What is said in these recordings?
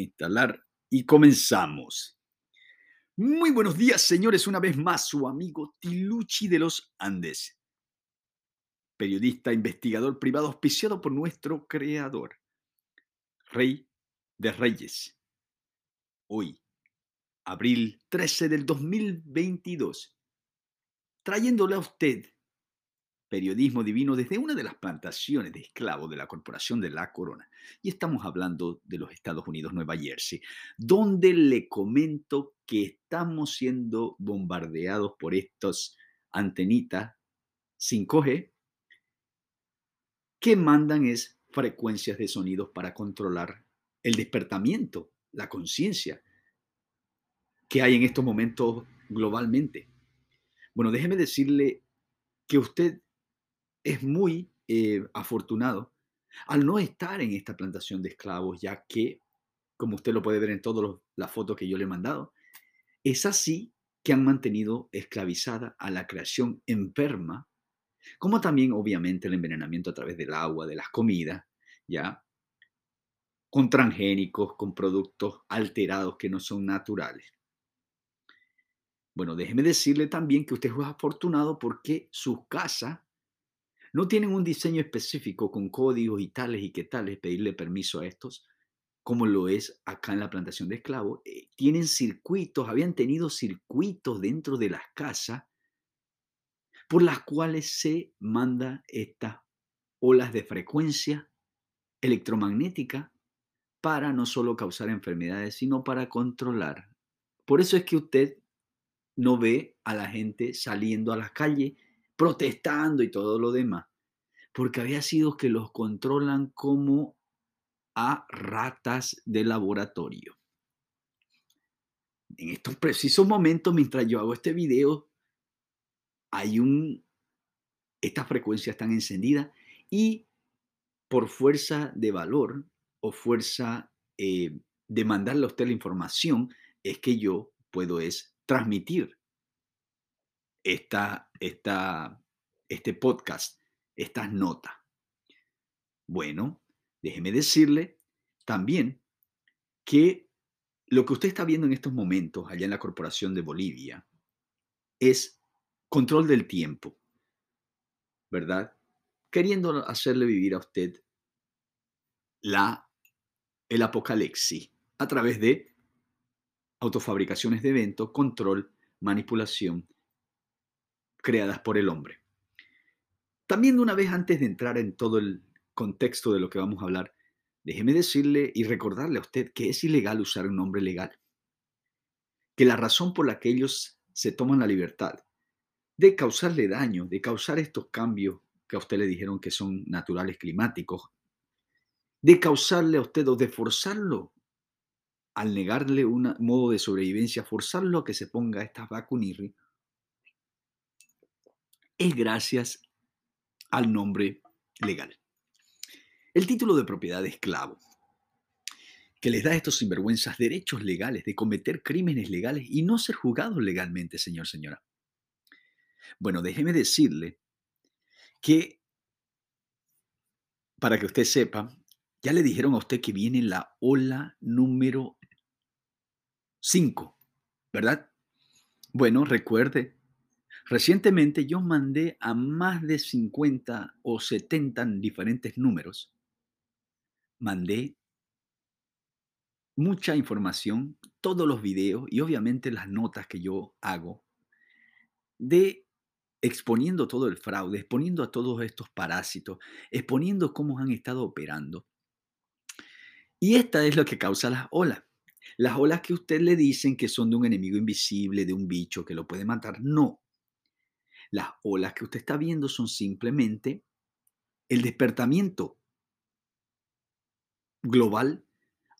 instalar y comenzamos. Muy buenos días, señores. Una vez más, su amigo Tiluchi de los Andes, periodista, investigador privado auspiciado por nuestro creador, Rey de Reyes. Hoy, abril 13 del 2022, trayéndole a usted periodismo divino desde una de las plantaciones de esclavos de la Corporación de la Corona. Y estamos hablando de los Estados Unidos, Nueva Jersey, donde le comento que estamos siendo bombardeados por estos antenitas 5G que mandan es frecuencias de sonidos para controlar el despertamiento, la conciencia que hay en estos momentos globalmente. Bueno, déjeme decirle que usted es muy eh, afortunado al no estar en esta plantación de esclavos, ya que, como usted lo puede ver en todas las fotos que yo le he mandado, es así que han mantenido esclavizada a la creación enferma, como también obviamente el envenenamiento a través del agua, de las comidas, ya, con transgénicos, con productos alterados que no son naturales. Bueno, déjeme decirle también que usted es afortunado porque su casa no tienen un diseño específico con códigos y tales y qué tales, pedirle permiso a estos, como lo es acá en la plantación de esclavos. Eh, tienen circuitos, habían tenido circuitos dentro de las casas por las cuales se manda estas olas de frecuencia electromagnética para no solo causar enfermedades, sino para controlar. Por eso es que usted no ve a la gente saliendo a las calles protestando y todo lo demás, porque había sido que los controlan como a ratas de laboratorio. En estos precisos momentos, mientras yo hago este video, hay un, estas frecuencias están encendidas y por fuerza de valor o fuerza eh, de mandarle a usted la información, es que yo puedo es transmitir esta, este podcast, estas notas. Bueno, déjeme decirle también que lo que usted está viendo en estos momentos allá en la Corporación de Bolivia es control del tiempo, ¿verdad? Queriendo hacerle vivir a usted la, el apocalipsis a través de autofabricaciones de eventos, control, manipulación creadas por el hombre. También de una vez antes de entrar en todo el contexto de lo que vamos a hablar, déjeme decirle y recordarle a usted que es ilegal usar un nombre legal. Que la razón por la que ellos se toman la libertad de causarle daño, de causar estos cambios que a usted le dijeron que son naturales climáticos, de causarle a usted o de forzarlo al negarle un modo de sobrevivencia, forzarlo a que se ponga estas vacunirri, es gracias al nombre legal. El título de propiedad de esclavo, que les da a estos sinvergüenzas derechos legales de cometer crímenes legales y no ser juzgados legalmente, señor, señora. Bueno, déjeme decirle que, para que usted sepa, ya le dijeron a usted que viene la ola número 5, ¿verdad? Bueno, recuerde Recientemente yo mandé a más de 50 o 70 diferentes números, mandé mucha información, todos los videos y obviamente las notas que yo hago de exponiendo todo el fraude, exponiendo a todos estos parásitos, exponiendo cómo han estado operando. Y esta es lo que causa las olas. Las olas que usted le dicen que son de un enemigo invisible, de un bicho que lo puede matar. No, las olas que usted está viendo son simplemente el despertamiento global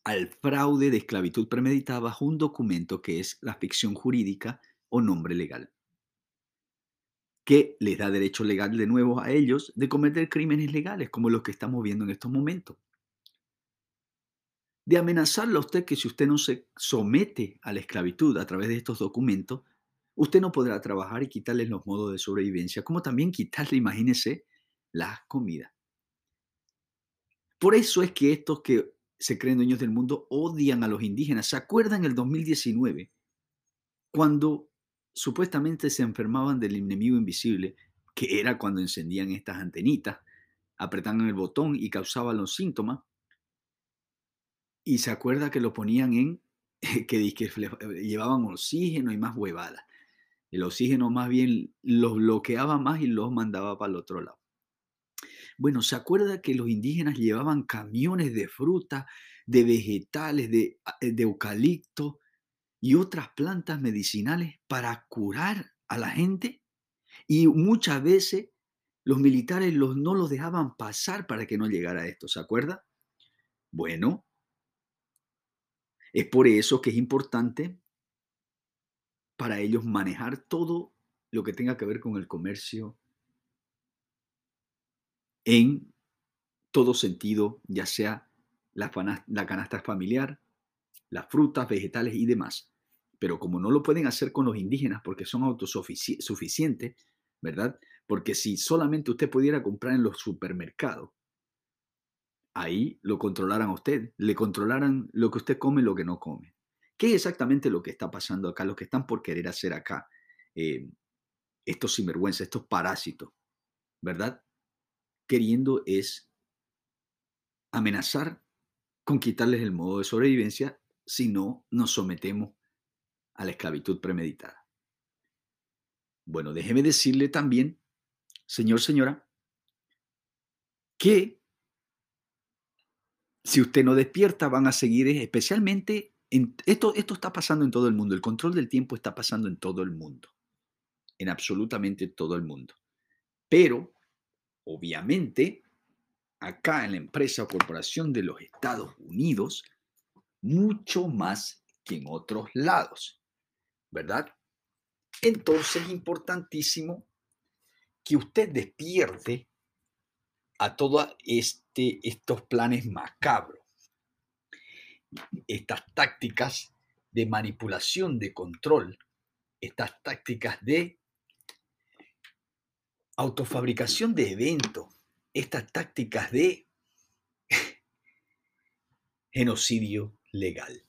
al fraude de esclavitud premeditada bajo un documento que es la ficción jurídica o nombre legal, que les da derecho legal de nuevo a ellos de cometer crímenes legales como los que estamos viendo en estos momentos. De amenazarle a usted que si usted no se somete a la esclavitud a través de estos documentos, usted no podrá trabajar y quitarle los modos de sobrevivencia, como también quitarle, imagínese, la comida. Por eso es que estos que se creen dueños del mundo odian a los indígenas. ¿Se acuerdan el 2019 cuando supuestamente se enfermaban del enemigo invisible, que era cuando encendían estas antenitas, apretaban el botón y causaban los síntomas? Y se acuerda que lo ponían en, que, que llevaban oxígeno y más huevadas. El oxígeno más bien los bloqueaba más y los mandaba para el otro lado. Bueno, ¿se acuerda que los indígenas llevaban camiones de fruta, de vegetales, de, eh, de eucalipto y otras plantas medicinales para curar a la gente? Y muchas veces los militares los, no los dejaban pasar para que no llegara esto, ¿se acuerda? Bueno, es por eso que es importante para ellos manejar todo lo que tenga que ver con el comercio en todo sentido, ya sea la, canasta familiar, las frutas, vegetales y demás. Pero como no lo pueden hacer con los indígenas porque son autosuficientes, ¿verdad? Porque si solamente usted pudiera comprar en los supermercados, ahí lo controlaran a usted, le controlaran lo que usted come y lo que no come. ¿Qué es exactamente lo que está pasando acá? Lo que están por querer hacer acá, eh, estos sinvergüenzas, estos parásitos, ¿verdad? queriendo es amenazar con quitarles el modo de sobrevivencia si no nos sometemos a la esclavitud premeditada. Bueno, déjeme decirle también, señor, señora, que si usted no despierta van a seguir especialmente esto esto está pasando en todo el mundo, el control del tiempo está pasando en todo el mundo, en absolutamente todo el mundo. Pero obviamente, acá en la empresa o corporación de los Estados Unidos, mucho más que en otros lados, ¿verdad? Entonces es importantísimo que usted despierte a todos este, estos planes macabros, estas tácticas de manipulación, de control, estas tácticas de autofabricación de eventos, estas tácticas de genocidio legal.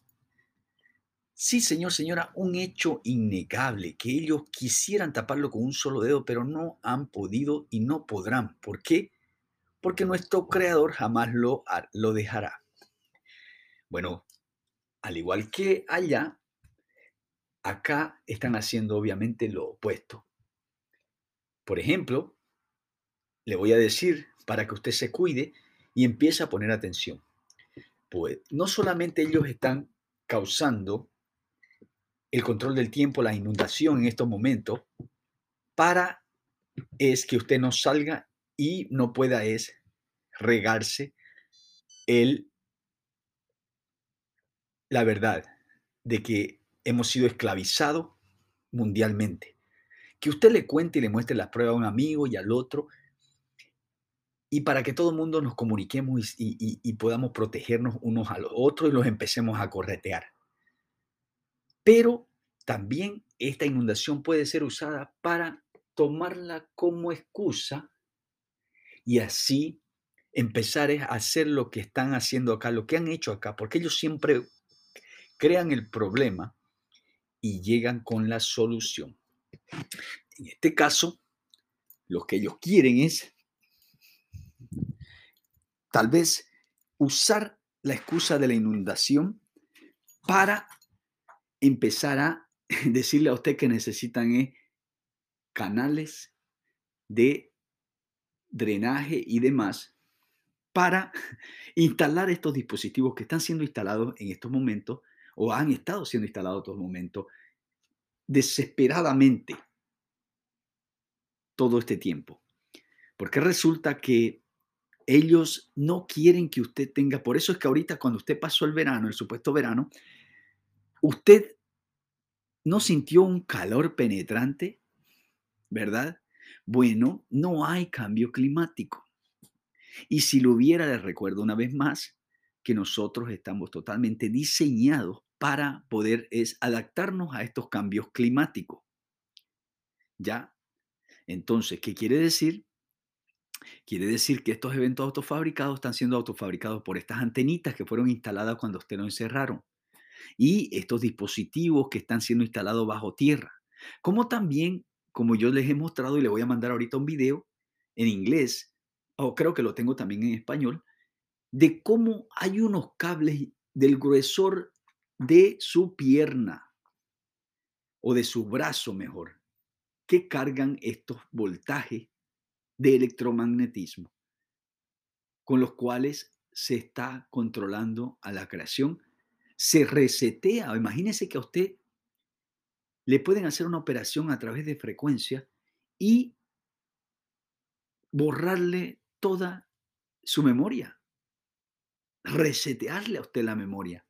Sí, señor, señora, un hecho innegable que ellos quisieran taparlo con un solo dedo, pero no han podido y no podrán. ¿Por qué? Porque nuestro creador jamás lo, lo dejará. Bueno, al igual que allá, acá están haciendo obviamente lo opuesto. Por ejemplo, le voy a decir para que usted se cuide y empiece a poner atención. Pues no solamente ellos están causando el control del tiempo, la inundación en estos momentos, para es que usted no salga y no pueda es regarse el la verdad de que hemos sido esclavizados mundialmente que usted le cuente y le muestre las pruebas a un amigo y al otro, y para que todo el mundo nos comuniquemos y, podamos protegernos unos a los otros y los empecemos a corretear. Pero también esta inundación puede ser usada para tomarla como excusa y así empezar a hacer lo que están haciendo acá, lo que han hecho acá, porque ellos siempre crean el problema y llegan con la solución. En este caso, lo que ellos quieren es tal vez usar la excusa de la inundación para empezar a decirle a usted que necesitan canales de drenaje y demás para instalar estos dispositivos que están siendo instalados en estos momentos o han estado siendo instalados en estos momentos desesperadamente todo este tiempo. Porque resulta que ellos no quieren que usted tenga, por eso es que ahorita cuando usted pasó el verano, el supuesto verano, usted no sintió un calor penetrante, ¿verdad? Bueno, no hay cambio climático. Y si lo hubiera, les recuerdo una vez más que nosotros estamos totalmente diseñados para poder es adaptarnos a estos cambios climáticos. ¿Ya? Entonces, ¿qué quiere decir? Quiere decir que estos eventos autofabricados están siendo autofabricados por estas antenitas que fueron instaladas cuando usted lo encerraron y estos dispositivos que están siendo instalados bajo tierra. Como también, como yo les he mostrado y le voy a mandar ahorita un video en inglés, o creo que lo tengo también en español, de cómo hay unos cables del gruesor de su pierna o de su brazo mejor, que cargan estos voltajes de electromagnetismo, con los cuales se está controlando a la creación. Se resetea, imagínese que a usted le pueden hacer una operación a través de frecuencia y borrarle toda su memoria, resetearle a usted la memoria.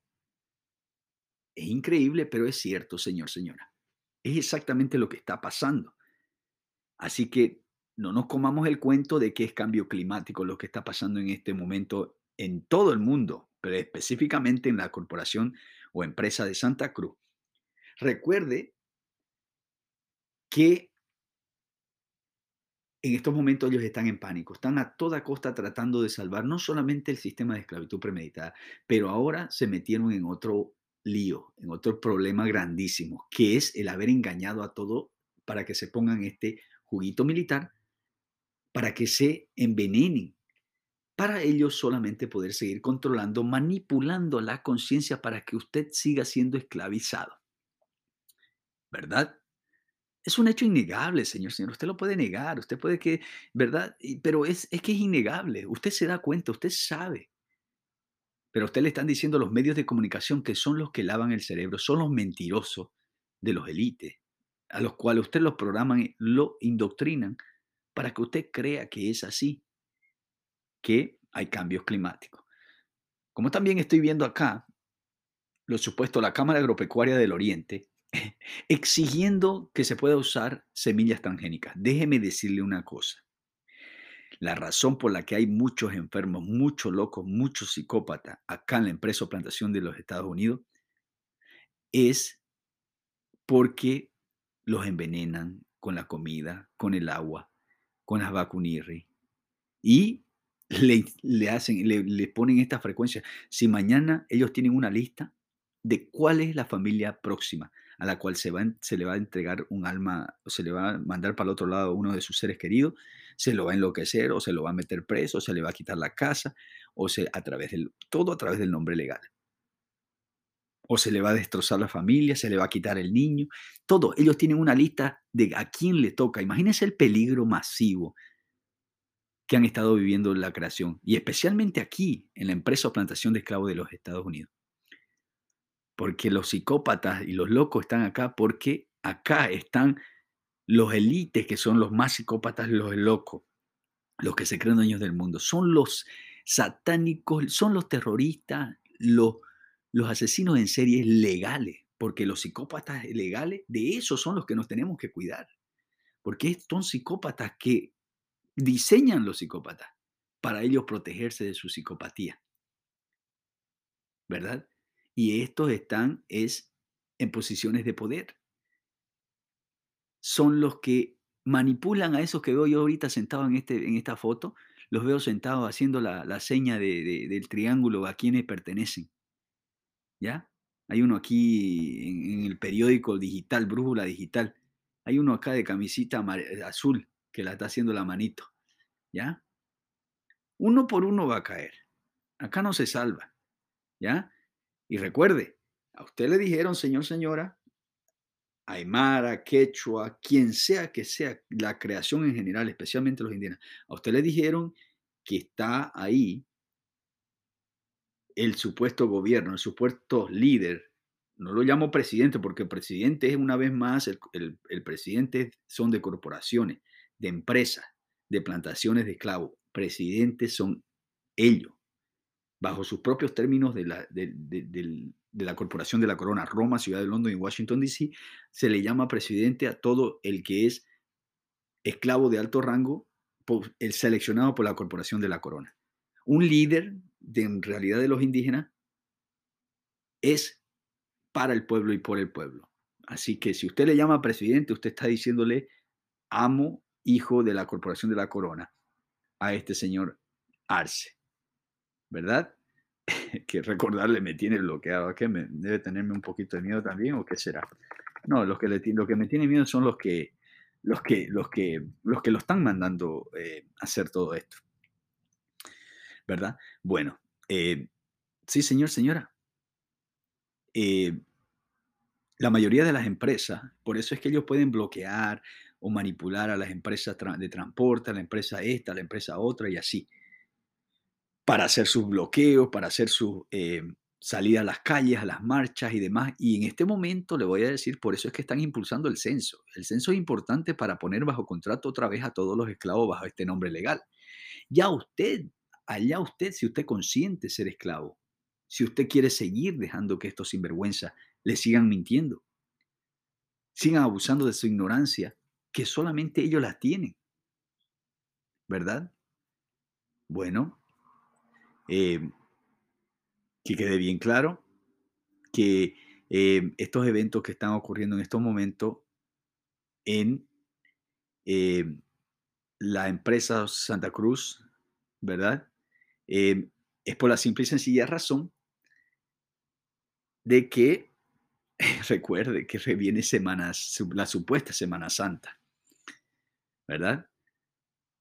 Es increíble, pero es cierto, señor, señora. Es exactamente lo que está pasando. Así que no nos comamos el cuento de que es cambio climático lo que está pasando en este momento en todo el mundo, pero específicamente en la corporación o empresa de Santa Cruz. Recuerde que en estos momentos ellos están en pánico, están a toda costa tratando de salvar no solamente el sistema de esclavitud premeditada, pero ahora se metieron en otro lío, en otro problema grandísimo, que es el haber engañado a todo para que se pongan este juguito militar, para que se envenenen, para ellos solamente poder seguir controlando, manipulando la conciencia para que usted siga siendo esclavizado. ¿Verdad? Es un hecho innegable, señor, señor. Usted lo puede negar, usted puede que, ¿verdad? Pero es, es que es innegable. Usted se da cuenta, usted sabe. Pero a usted le están diciendo los medios de comunicación que son los que lavan el cerebro, son los mentirosos de los élites, a los cuales usted los programan, lo indoctrinan para que usted crea que es así, que hay cambios climáticos. Como también estoy viendo acá, lo supuesto, la Cámara Agropecuaria del Oriente, exigiendo que se pueda usar semillas transgénicas. Déjeme decirle una cosa. La razón por la que hay muchos enfermos, muchos locos, muchos psicópatas acá en la empresa o plantación de los Estados Unidos es porque los envenenan con la comida, con el agua, con las vacunirri. Y le, hacen, le, le, ponen esta frecuencia. Si mañana ellos tienen una lista de cuál es la familia próxima a la cual se, va, se le va a entregar un alma, se le va a mandar para el otro lado uno de sus seres queridos, se lo va a enloquecer o se lo va a meter preso, o se le va a quitar la casa, o se, a través del, todo a través del nombre legal. O se le va a destrozar la familia, se le va a quitar el niño, todo. Ellos tienen una lista de a quién le toca. Imagínense el peligro masivo que han estado viviendo en la creación, y especialmente aquí, en la empresa plantación de esclavos de los Estados Unidos porque los psicópatas y los locos están acá, porque acá están los élites que son los más psicópatas, los locos, los que se creen dueños del mundo. Son los satánicos, son los terroristas, los, los asesinos en series legales, porque los psicópatas legales, de esos son los que nos tenemos que cuidar, porque son psicópatas que diseñan los psicópatas para ellos protegerse de su psicopatía. ¿Verdad? y estos están es en posiciones de poder. Son los que manipulan a esos que veo yo ahorita sentados en, este, en esta foto, los veo sentados haciendo la, seña del triángulo a quienes pertenecen. ¿Ya? Hay uno aquí en, en, el periódico digital, Brújula Digital. Hay uno acá de camisita azul que la está haciendo la manito. ¿Ya? Uno por uno va a caer. Acá no se salva. ¿Ya? Y recuerde, a usted le dijeron, señor, señora, Aymara, Quechua, quien sea que sea la creación en general, especialmente los indígenas, a usted le dijeron que está ahí el supuesto gobierno, el supuesto líder. No lo llamo presidente porque presidente es una vez más, el, el presidente son de corporaciones, de empresas, de plantaciones de esclavos. Presidentes son ellos bajo sus propios términos de la, de, la Corporación de la Corona, Roma, Ciudad de Londres y Washington, D.C., se le llama presidente a todo el que es esclavo de alto rango, el seleccionado por la Corporación de la Corona. Un líder, de, en realidad de los indígenas, es para el pueblo y por el pueblo. Así que si usted le llama presidente, usted está diciéndole amo, hijo de la Corporación de la Corona. a este señor Arce, ¿verdad? que recordarle me tiene bloqueado, que me, debe tenerme un poquito de miedo también o qué será. No, los que, le, lo que me tiene miedo son los que, los que, los que, los que lo están mandando eh, hacer todo esto. ¿Verdad? Bueno, eh, sí, señor, señora. Eh, la mayoría de las empresas, por eso es que ellos pueden bloquear o manipular a las empresas de transporte, a la empresa esta, a la empresa otra y así, para hacer sus bloqueos, para hacer su eh, salida a las calles, a las marchas y demás. Y en este momento le voy a decir, por eso es que están impulsando el censo. El censo es importante para poner bajo contrato otra vez a todos los esclavos bajo este nombre legal. Ya usted, allá usted, si usted consiente ser esclavo, si usted quiere seguir dejando que estos sinvergüenza le sigan mintiendo, sigan abusando de su ignorancia, que solamente ellos la tienen. ¿Verdad? Bueno, eh, que quede bien claro que eh, estos eventos que están ocurriendo en estos momentos en eh, la empresa Santa Cruz, ¿verdad? es por la simple y sencilla razón de que recuerde que reviene semanas, la supuesta Semana Santa, ¿verdad?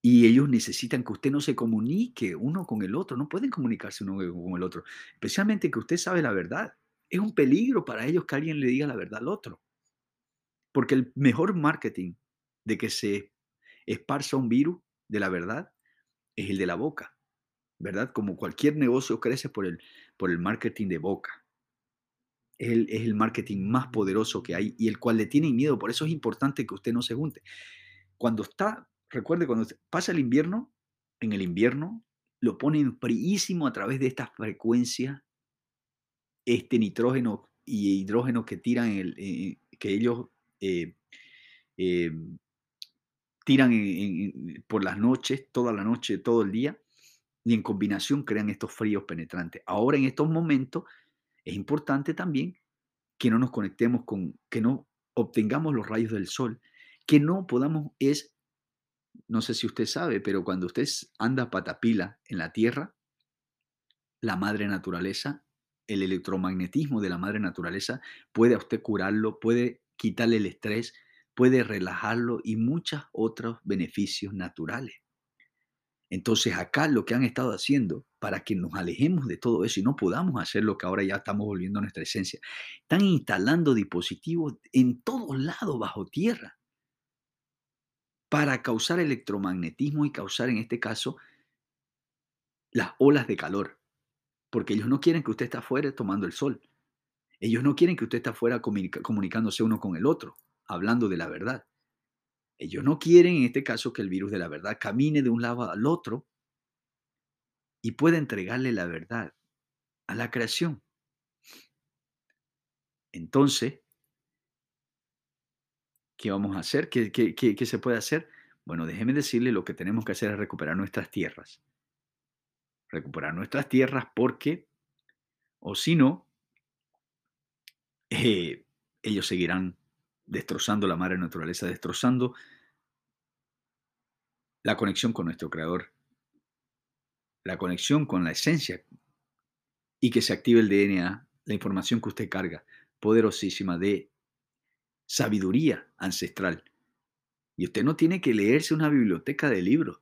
Y ellos necesitan que usted no se comunique uno con el otro, no pueden comunicarse uno con el otro, especialmente que usted sabe la verdad. Es un peligro para ellos que alguien le diga la verdad al otro. Porque el mejor marketing de que se esparza un virus de la verdad es el de la boca, ¿verdad? Como cualquier negocio crece por el, por el marketing de boca es el, marketing más poderoso que hay y el cual le tienen miedo. Por eso es importante que usted no se junte. Cuando está, recuerde, cuando pasa el invierno, en el invierno lo ponen fríísimo a través de estas frecuencias, este nitrógeno y hidrógeno que tiran, el, eh, que ellos eh, eh, tiran por las noches, toda la noche, todo el día, y en combinación crean estos fríos penetrantes. Ahora en estos momentos es importante también que no nos conectemos con, que no obtengamos los rayos del sol, que no podamos, es, no sé si usted sabe, pero cuando usted anda patapila en la Tierra, la madre naturaleza, el electromagnetismo de la madre naturaleza puede a usted curarlo, puede quitarle el estrés, puede relajarlo y muchos otros beneficios naturales. Entonces acá lo que han estado haciendo para que nos alejemos de todo eso y no podamos hacer lo que ahora ya estamos volviendo a nuestra esencia, están instalando dispositivos en todos lados bajo tierra para causar electromagnetismo y causar en este caso las olas de calor, porque ellos no quieren que usted esté afuera tomando el sol. Ellos no quieren que usted esté afuera comunicándose uno con el otro, hablando de la verdad. Ellos no quieren, en este caso, que el virus de la verdad camine de un lado al otro y pueda entregarle la verdad a la creación. Entonces, ¿qué vamos a hacer? ¿Qué, se puede hacer? Bueno, déjeme decirle, lo que tenemos que hacer es recuperar nuestras tierras. Recuperar nuestras tierras porque, o si no, eh, ellos seguirán destrozando la madre naturaleza, destrozando la conexión con nuestro creador, la conexión con la esencia y que se active el DNA, la información que usted carga, poderosísima de sabiduría ancestral. Y usted no tiene que leerse una biblioteca de libros.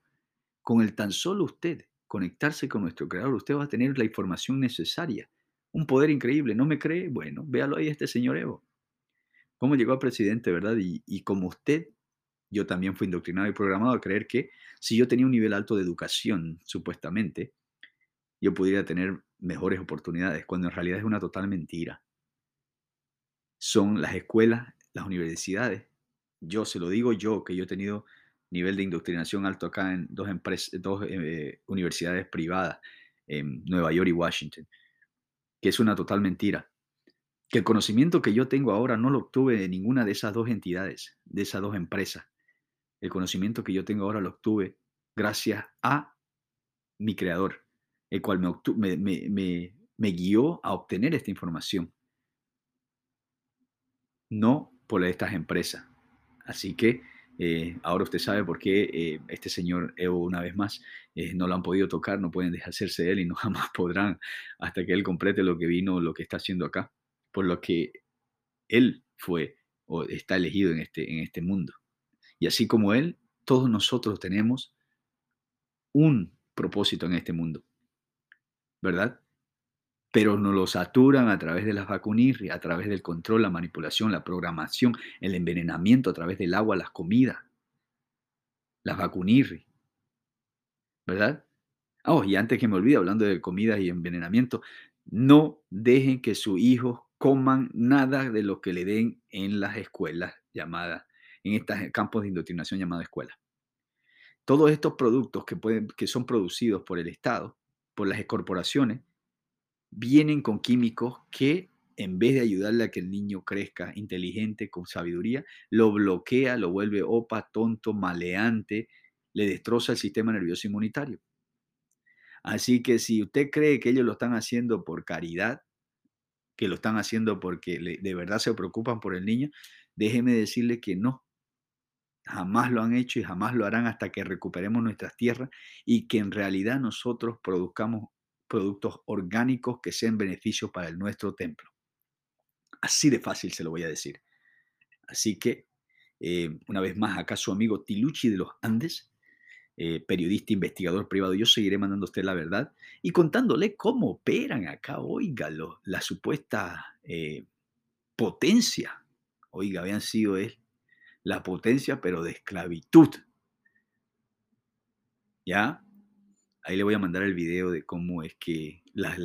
Con el tan solo usted conectarse con nuestro creador, usted va a tener la información necesaria. Un poder increíble. ¿No me cree? Bueno, véalo ahí este señor Evo cómo llegó a presidente, ¿verdad? Y, como usted, yo también fui indoctrinado y programado a creer que si yo tenía un nivel alto de educación, supuestamente, yo pudiera tener mejores oportunidades, cuando en realidad es una total mentira. Son las escuelas, las universidades. Yo se lo digo yo, que yo he tenido nivel de indoctrinación alto acá en dos, dos eh, universidades privadas, en Nueva York y Washington, que es una total mentira que el conocimiento que yo tengo ahora no lo obtuve de ninguna de esas dos entidades, de esas dos empresas. El conocimiento que yo tengo ahora lo obtuve gracias a mi creador, el cual me, me, guió a obtener esta información, no por estas empresas. Así que Eh, ahora usted sabe por qué eh, este señor Evo, una vez más, eh, no lo han podido tocar, no pueden deshacerse de él y no jamás podrán hasta que él complete lo que vino, lo que está haciendo acá, por lo que él fue o está elegido en este, en este mundo. Y así como él, todos nosotros tenemos un propósito en este mundo, ¿verdad? Pero nos lo saturan a través de las vacunirri, a través del control, la manipulación, la programación, el envenenamiento a través del agua, las comidas, las vacunirri, ¿verdad? Oh, y antes que me olvide, hablando de comida y envenenamiento, no dejen que sus hijos coman nada de lo que le den en las escuelas llamadas, en estos campos de indoctrinación llamadas escuelas. Todos estos productos que, pueden, que son producidos por el Estado, por las corporaciones, vienen con químicos que en vez de ayudarle a que el niño crezca inteligente, con sabiduría, lo bloquea, lo vuelve opa, tonto, maleante, le destroza el sistema nervioso inmunitario. Así que si usted cree que ellos lo están haciendo por caridad, que lo están haciendo porque de verdad se preocupan por el niño, déjeme decirle que no. Jamás lo han hecho y jamás lo harán hasta que recuperemos nuestras tierras y que en realidad nosotros produzcamos productos orgánicos que sean beneficios para el nuestro templo. Así de fácil se lo voy a decir. Así que, eh, una vez más, acá su amigo Tiluchi de los Andes, eh, periodista, investigador privado, yo seguiré mandando a usted la verdad y contándole cómo operan acá, oiga, la supuesta eh, potencia, oiga, habían sido él, la potencia, pero de esclavitud. ¿Ya? Ahí le voy a mandar el video de cómo es que la,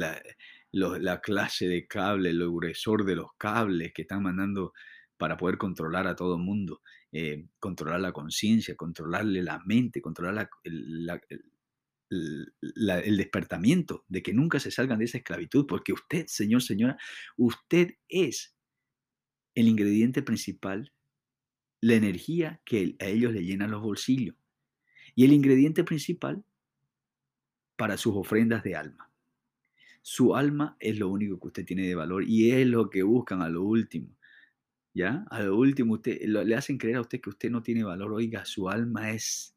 la, clase de cable, el gruesor de los cables que están mandando para poder controlar a todo el mundo, eh, controlar la conciencia, controlarle la mente, controlar el, despertamiento, de que nunca se salgan de esa esclavitud, porque usted, señor, señora, usted es el ingrediente principal, la energía que a ellos le llena los bolsillos. Y el ingrediente principal para sus ofrendas de alma. Su alma es lo único que usted tiene de valor y es lo que buscan a lo último. ¿Ya? A lo último, usted, le hacen creer a usted que usted no tiene valor. Oiga, su alma es,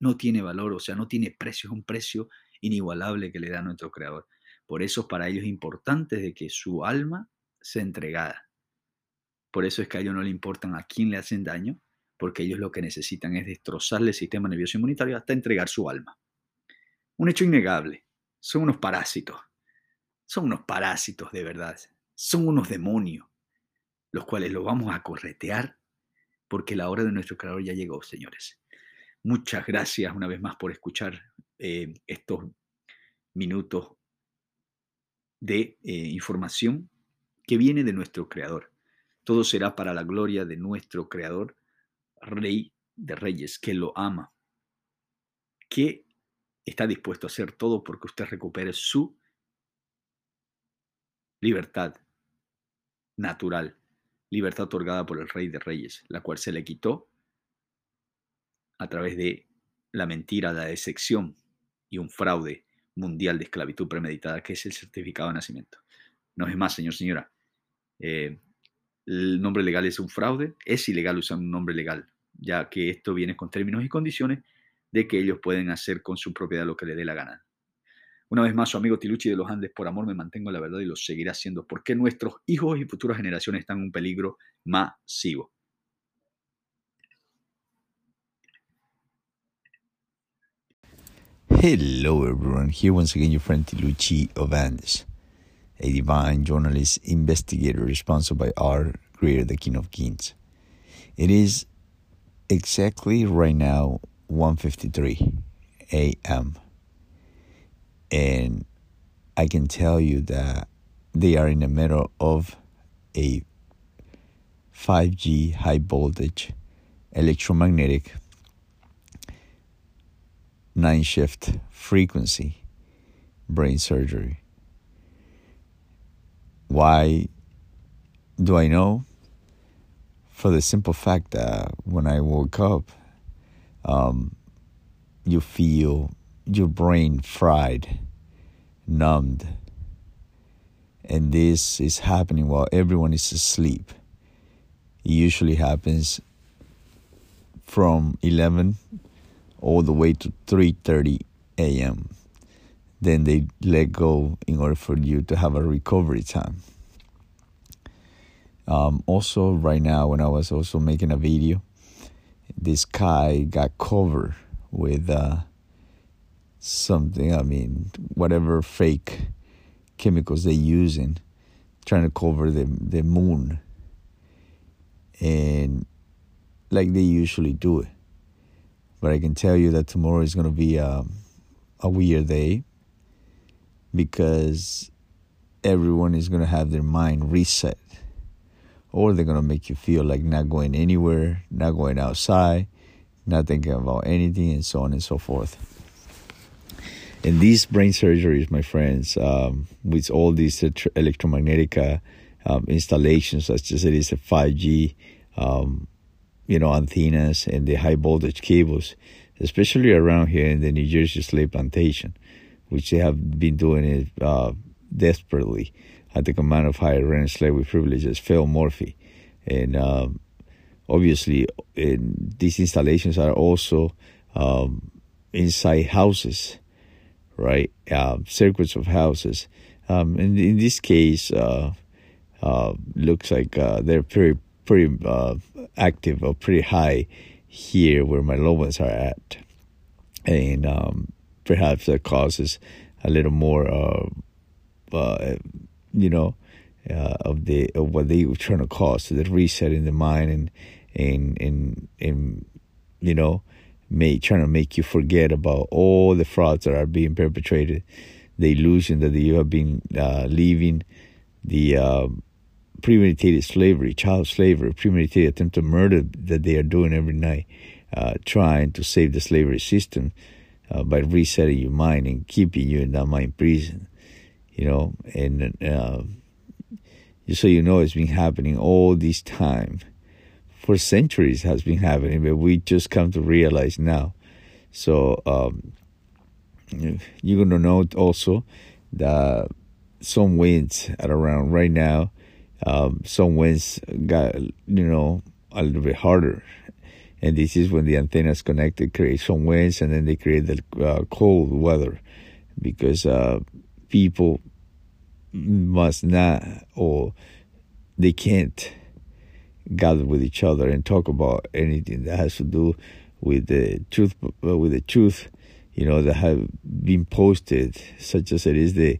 no tiene valor, o sea, no tiene precio, es un precio inigualable que le da nuestro Creador. Por eso para ellos es importante de que su alma sea entregada. Por eso es que a ellos no le importan a quién le hacen daño, porque ellos lo que necesitan es destrozarle el sistema nervioso inmunitario hasta entregar su alma. Un hecho innegable. Son unos parásitos. Son unos parásitos de verdad. Son unos demonios, los cuales los vamos a corretear porque la hora de nuestro creador ya llegó, señores. Muchas gracias una vez más por escuchar eh, estos minutos de eh, información que viene de nuestro creador. Todo será para la gloria de nuestro creador, Rey de Reyes, que lo ama, que está dispuesto a hacer todo porque usted recupere su libertad natural, libertad otorgada por el Rey de Reyes, la cual se le quitó a través de la mentira, la decepción y un fraude mundial de esclavitud premeditada, que es el certificado de nacimiento. No es más, señor, señora. Eh, el nombre legal es un fraude, es ilegal usar un nombre legal, ya que esto viene con términos y condiciones de que ellos pueden hacer con su propiedad lo que le dé la gana. Una vez más, su amigo Tiluchi de los Andes, por amor me mantengo en la verdad y lo seguirá haciendo, porque nuestros hijos y futuras generaciones están en un peligro masivo. Hello everyone, here once again your friend Tiluchi of Andes, a divine journalist investigator responsible by our creator, the King of Kings. It is exactly right now 1:53 a.m. and I can tell you that they are in the middle of a 5G high voltage electromagnetic nine shift frequency brain surgery. Why do I know? For the simple fact that when I woke up, um, you feel your brain fried, numbed. And this is happening while everyone is asleep. It usually happens from 11 all the way to 3:30 a.m. Then they let go in order for you to have a recovery time. Um, also, right now, when I was also making a video, this guy got covered with uh, something. I mean, whatever fake chemicals they using, trying to cover the the moon, and like they usually do it. But I can tell you that tomorrow is to be a, um, a weird day because everyone is to have their mind reset. Or they're going to make you feel like not going anywhere, not going outside, not thinking about anything, and so on and so forth. And these brain surgeries, my friends, um, with all these electromagnetic um, installations, such as it is a 5G, um, you know, antennas and the high voltage cables, especially around here in the New Jersey slave plantation, which they have been doing it uh, desperately at the command of higher rank slave with privileges, Phil Murphy. And um, obviously, in, these installations are also um, inside houses, right? Uh, circuits of houses. Um, and in this case, uh, uh, looks like uh, they're pretty pretty uh, active or pretty high here where my low ones are at, and um, perhaps that causes a little more, uh, you know, uh, of the of what they were trying to cause, so the reset in the mind and and and and you know, trying to make you forget about all the frauds that are being perpetrated, the illusion that you have been uh, leaving, the um, premeditated slavery, child slavery, premeditated attempted murder that they are doing every night, uh, trying to save the slavery system uh, by resetting your mind and keeping you in that mind prison. You know, and uh, just so you know, it's been happening all this time. For centuries has been happening, but we just come to realize now. So um, you're gonna note also that some winds at around right now um, some winds got you know a little bit harder and this is when the antennas connected create some winds and then they create the uh, cold weather because uh, people must not or they can't gather with each other and talk about anything that has to do with the truth uh, with the truth you know that have been posted such as it is the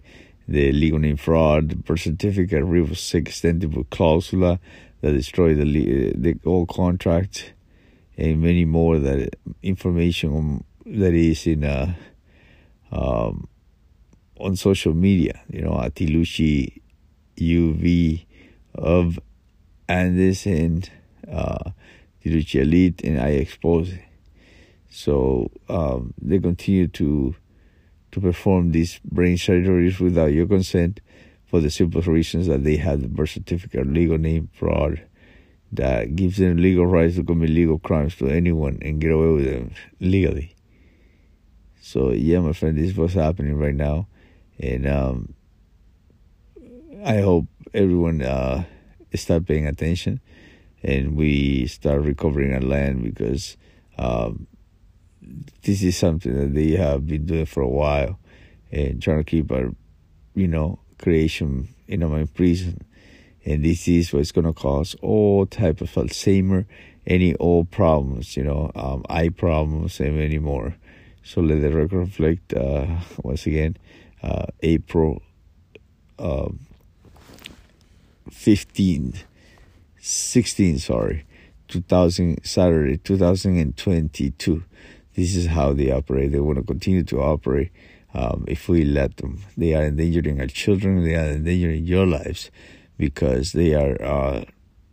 the legal name fraud, birth certificate, reverse extendable clausula that destroy the the old contract, and many more that information that is in uh, um, on social media. You know, Atiluchi UV of Andes and uh, Tiluchi Elite, and I expose. So um, they continue to to perform these brain surgeries without your consent for the simple reasons that they have the birth certificate legal name fraud that gives them legal rights to commit legal crimes to anyone and get away with them legally. So yeah, my friend, this is what's happening right now, and um, I hope everyone uh, start paying attention and we start recovering our land because um, this is something that they have been doing for a while and trying to keep our, you know, creation in a prison. And this is what's going to cause all type of Alzheimer, any old problems, you know, um, eye problems and many more. So let the record reflect, uh, once again, uh, April uh, 15, 16, sorry, 2000, Saturday, 2022 this is how they operate. They want to continue to operate um, if we let them. They are endangering our children. They are endangering your lives because they are uh,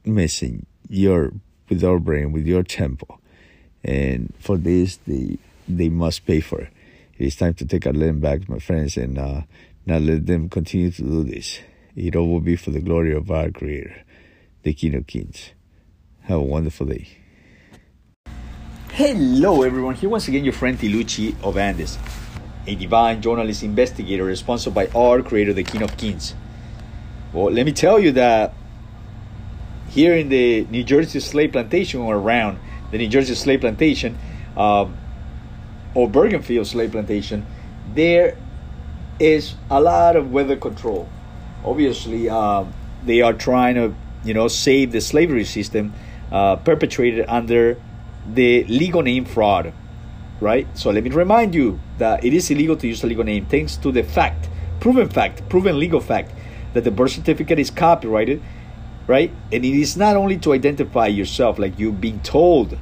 messing your with our brain, with your temple. And for this, they they must pay for it. It is time to take our land back, my friends, and uh, not let them continue to do this. It all will be for the glory of our Creator, the King of Kings. Have a wonderful day. Hello, everyone. Here once again, your friend Tiluchi of Andes, a divine journalist investigator responsible by our creator, the King of Kings. Well, let me tell you that here in the New Jersey slave plantation or around, the New Jersey slave plantation, um, or Bergenfield slave plantation, there is a lot of weather control. Obviously, uh, they are trying to, you know, save the slavery system uh, perpetrated under the legal name fraud, right? So let me remind you that it is illegal to use a legal name thanks to the fact, proven fact, proven legal fact, that the birth certificate is copyrighted, right? And it is not only to identify yourself, like you being told.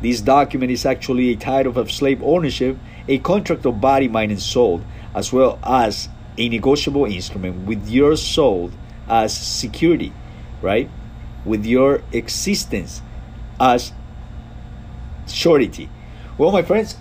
This document is actually a title of slave ownership, a contract of body, mind, and soul, as well as a negotiable instrument with your soul as security, right? With your existence as surety. Well, my friends,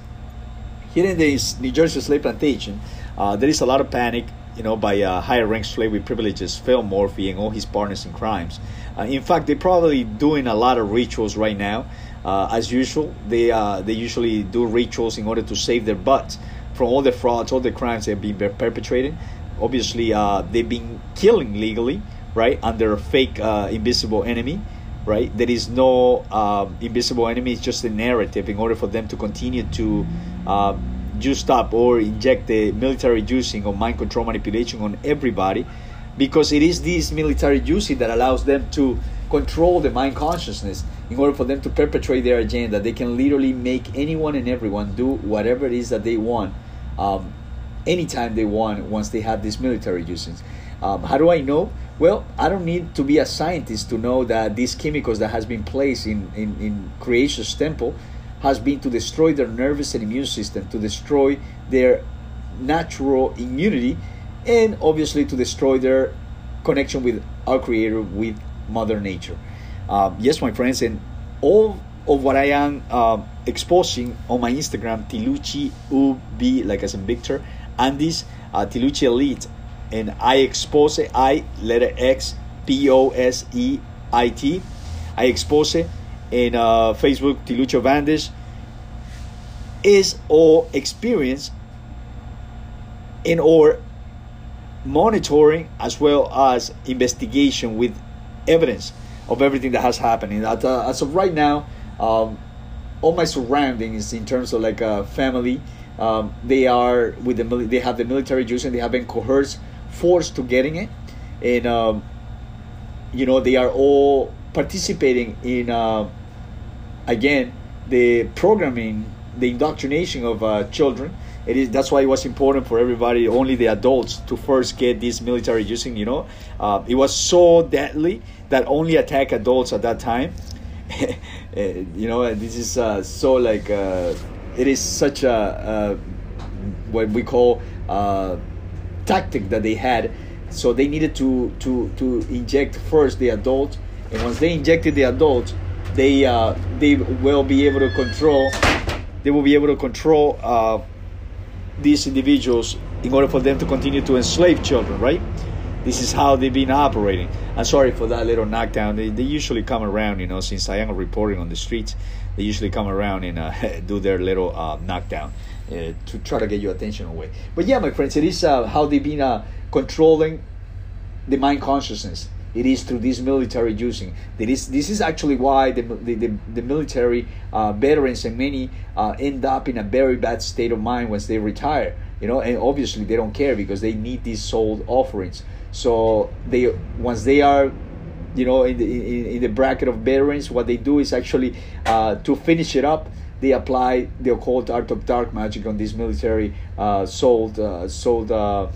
here in this New Jersey slave plantation, uh, there is a lot of panic, you know, by uh, higher ranked slave with privileges, Phil Morphy and all his partners in crimes. Uh, in fact, they're probably doing a lot of rituals right now. Uh, as usual, they uh, they usually do rituals in order to save their butts from all the frauds, all the crimes they've been perpetrating. Obviously, uh, they've been killing legally, right, under a fake invisible enemy right? There is no uh, invisible enemy. It's just a narrative in order for them to continue to uh, juice up or inject the military juicing or mind control manipulation on everybody, because it is this military juicing that allows them to control the mind consciousness in order for them to perpetrate their agenda. They can literally make anyone and everyone do whatever it is that they want. Um, anytime they want once they have these military juicings. Um, how do I know? Well, I don't need to be a scientist to know that these chemicals that has been placed in, in, in creation's temple has been to destroy their nervous and immune system, to destroy their natural immunity, and obviously to destroy their connection with our creator, with Mother Nature. Uh, yes, my friends, and all of what I am uh, exposing on my Instagram, Tiluchi UV, like as in Victor, and this uh, Tiluchi Elite. And I expose I letter X P O S E I T. I expose in uh, Facebook Tiluchi Vandes is all experience in our monitoring as well as investigation with evidence of everything that has happened. And uh, as of right now, um, all my surroundings in terms of like uh, family, um, they are with the they have the military juice and they have been coerced forced to getting it, and um, you know they are all participating in uh, again the programming, the indoctrination of uh, children. It is that's why it was important for everybody, only the adults, to first get this military using. You know, uh, it was so deadly that only attack adults at that time. you know, this is uh, so like uh, it is such a uh, what we call tactic that they had. So they needed to to to inject first the adult, and once they injected the adult, they uh, they will be able to control. They will be able to control uh, these individuals in order for them to continue to enslave children, right? This is how they've been operating. I'm sorry for that little knockdown. They, they usually come around, you know, since I am reporting on the streets, they usually come around and uh, do their little uh, knockdown uh, to try to get your attention away. But yeah, my friends, it is uh, how they've been uh, controlling the mind consciousness. It is through this military juicing. That is, this is actually why the, the, the, the military uh, veterans and many uh, end up in a very bad state of mind once they retire. You know, and obviously they don't care because they need these soul offerings. So they once they are you know in the in, in, the bracket of veterans what they do is actually uh, to finish it up they apply the occult art of dark magic on these military uh, sold uh, sold uh,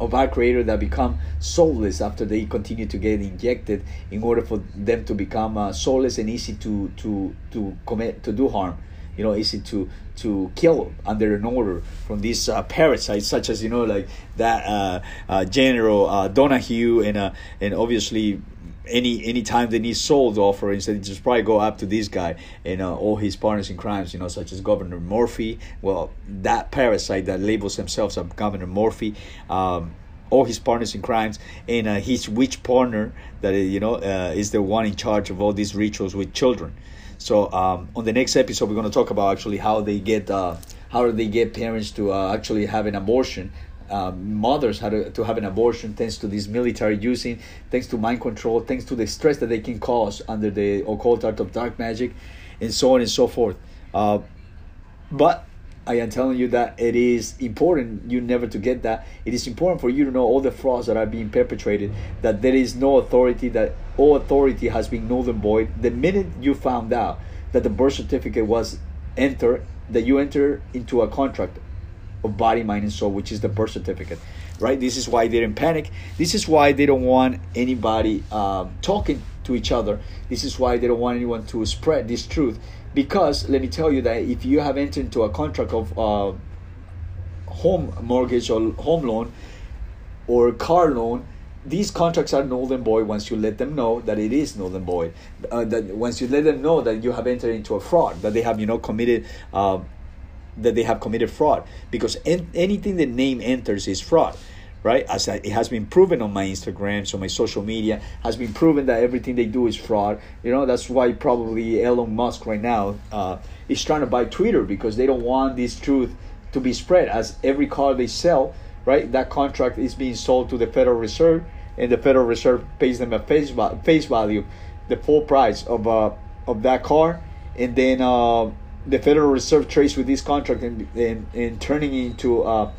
of our creator that become soulless after they continue to get injected in order for them to become uh, soulless and easy to to to commit to do harm. You know easy to to kill under an order from these uh, parasites such as you know like that uh, uh, general uh, donahue and uh, and obviously any any time they need sold offerings, they just probably go up to this guy and uh, all his partners in crimes, you know, such as Governor Morphy. Well, that parasite that labels themselves as Governor Morphy. Um, all his partners in crimes and uh, his witch partner that you know uh, is the one in charge of all these rituals with children so um, on the next episode we're going to talk about actually how they get uh, how do they get parents to uh, actually have an abortion uh, mothers how to, to have an abortion thanks to this military using, thanks to mind control, thanks to the stress that they can cause under the occult art of dark magic. and so on and so forth. Uh, but I am telling you that it is important you never to get that. It is important for you to know all the frauds that are being perpetrated, that there is no authority, that all authority has been null and void. The minute you found out that the birth certificate was entered, that you enter into a contract of body, mind, and soul, which is the birth certificate, right? This is why they're in panic. This is why they don't want anybody um, talking to each other. This is why they don't want anyone to spread this truth because let me tell you that if you have entered into a contract of uh, home mortgage or home loan or car loan these contracts are null and void once you let them know that it is null and void. Uh, that once you let them know that you have entered into a fraud, that they have you know committed, uh, that they have committed fraud, because en- anything the name enters is fraud right? As it has been proven on my Instagram, so my social media has been proven that everything they do is fraud. You know, that's why probably Elon Musk right now uh, is trying to buy Twitter because they don't want this truth to be spread. As every car they sell, right, that contract is being sold to the Federal Reserve, and the Federal Reserve pays them a face face value, the full price of uh, of that car, and then uh, the Federal Reserve trades with this contract and and, and turning into uh,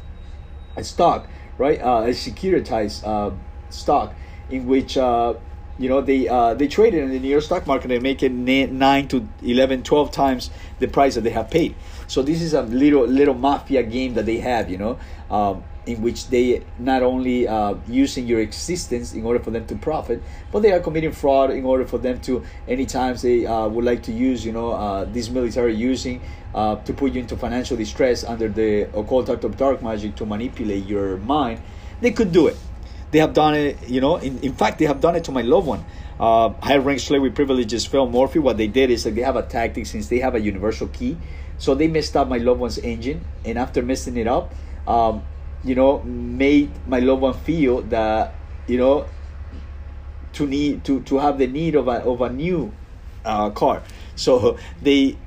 a stock right? Uh, a securitized uh, stock in which uh, you know they uh, they trade it in the New York stock market and make it nine to 11, 12 times the price that they have paid. So this is a little little mafia game that they have, you know. Um, in which they not only uh, using your existence in order for them to profit, but they are committing fraud in order for them to anytime they uh, would like to use you know uh, this military using uh, to put you into financial distress under the occult art of dark magic to manipulate your mind, they could do it. They have done it, you know. In, in fact, they have done it to my loved one. Uh, high rank slavery privileges Phil Morphy. What they did is that they have a tactic since they have a universal key. So they messed up my loved one's engine, and after messing it up, um, you know made my loved one feel that you know to need to to have the need of a of a new uh, car. So they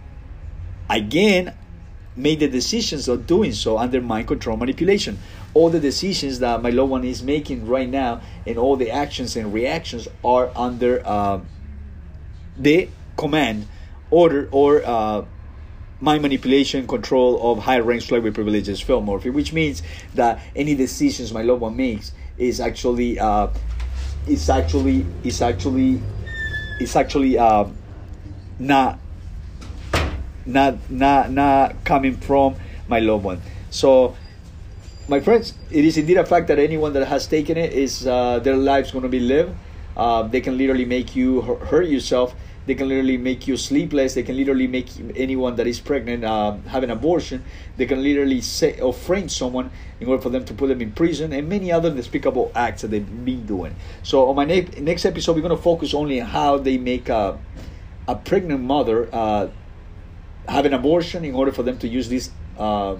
again made the decisions of doing so under mind control manipulation. All the decisions that my loved one is making right now and all the actions and reactions are under uh, the command order or uh, my manipulation control of high rank slavery privileges Phil Morphy, which means that any decisions my loved one makes is actually uh, is actually is actually is actually uh, not not not not coming from my loved one. So my friends, it is indeed a fact that anyone that has taken it is uh, their life's going to be lived. Uh, they can literally make you hurt yourself they can literally make you sleepless. They can literally make anyone that is pregnant uh, have an abortion. They can literally say or frame someone in order for them to put them in prison and many other despicable acts that they've been doing. So on my ne- next episode, we're going to focus only on how they make a, a pregnant mother uh, have an abortion in order for them to use this uh,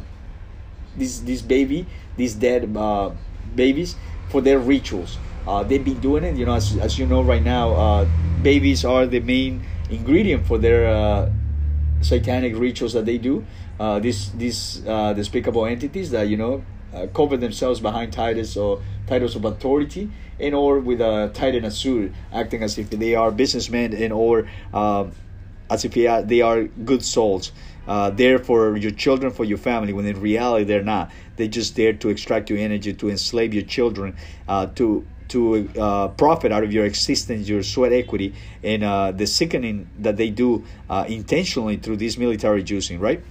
this this baby, these dead uh, babies for their rituals. Uh, they've been doing it, you know, as, as you know right now uh, babies are the main ingredient for their uh, satanic rituals that they do. Uh, these these uh, despicable entities that you know uh, cover themselves behind titles or titles of authority and or with a titan suit, acting as if they are businessmen and or um, as if they are good souls. Uh, there for your children, for your family, when in reality they're not. They're just there to extract your energy, to enslave your children, uh, to to uh, profit out of your existence, your sweat equity, and uh, the sickening that they do uh, intentionally through this military juicing, right?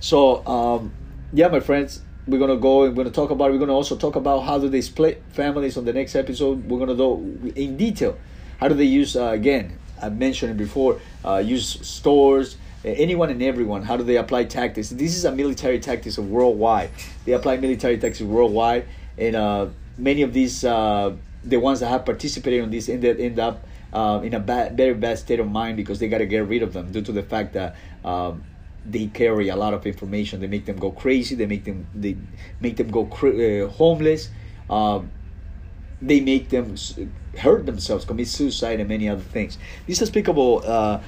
So, um, yeah, my friends, we're gonna go. We're gonna talk about. We're gonna also talk about how do they split families on the next episode. We're gonna go in detail. How do they use uh, again? I mentioned it before. Uh, use stores anyone and everyone how do they apply tactics this is a military tactics worldwide they apply military tactics worldwide and uh, many of these uh, the ones that have participated on this end, end up uh, in a bad, very bad state of mind because they got to get rid of them due to the fact that um, they carry a lot of information. They make them go crazy. They make them they make them go uh, homeless. Um, they make them hurt themselves, commit suicide, and many other things. These despicable uh,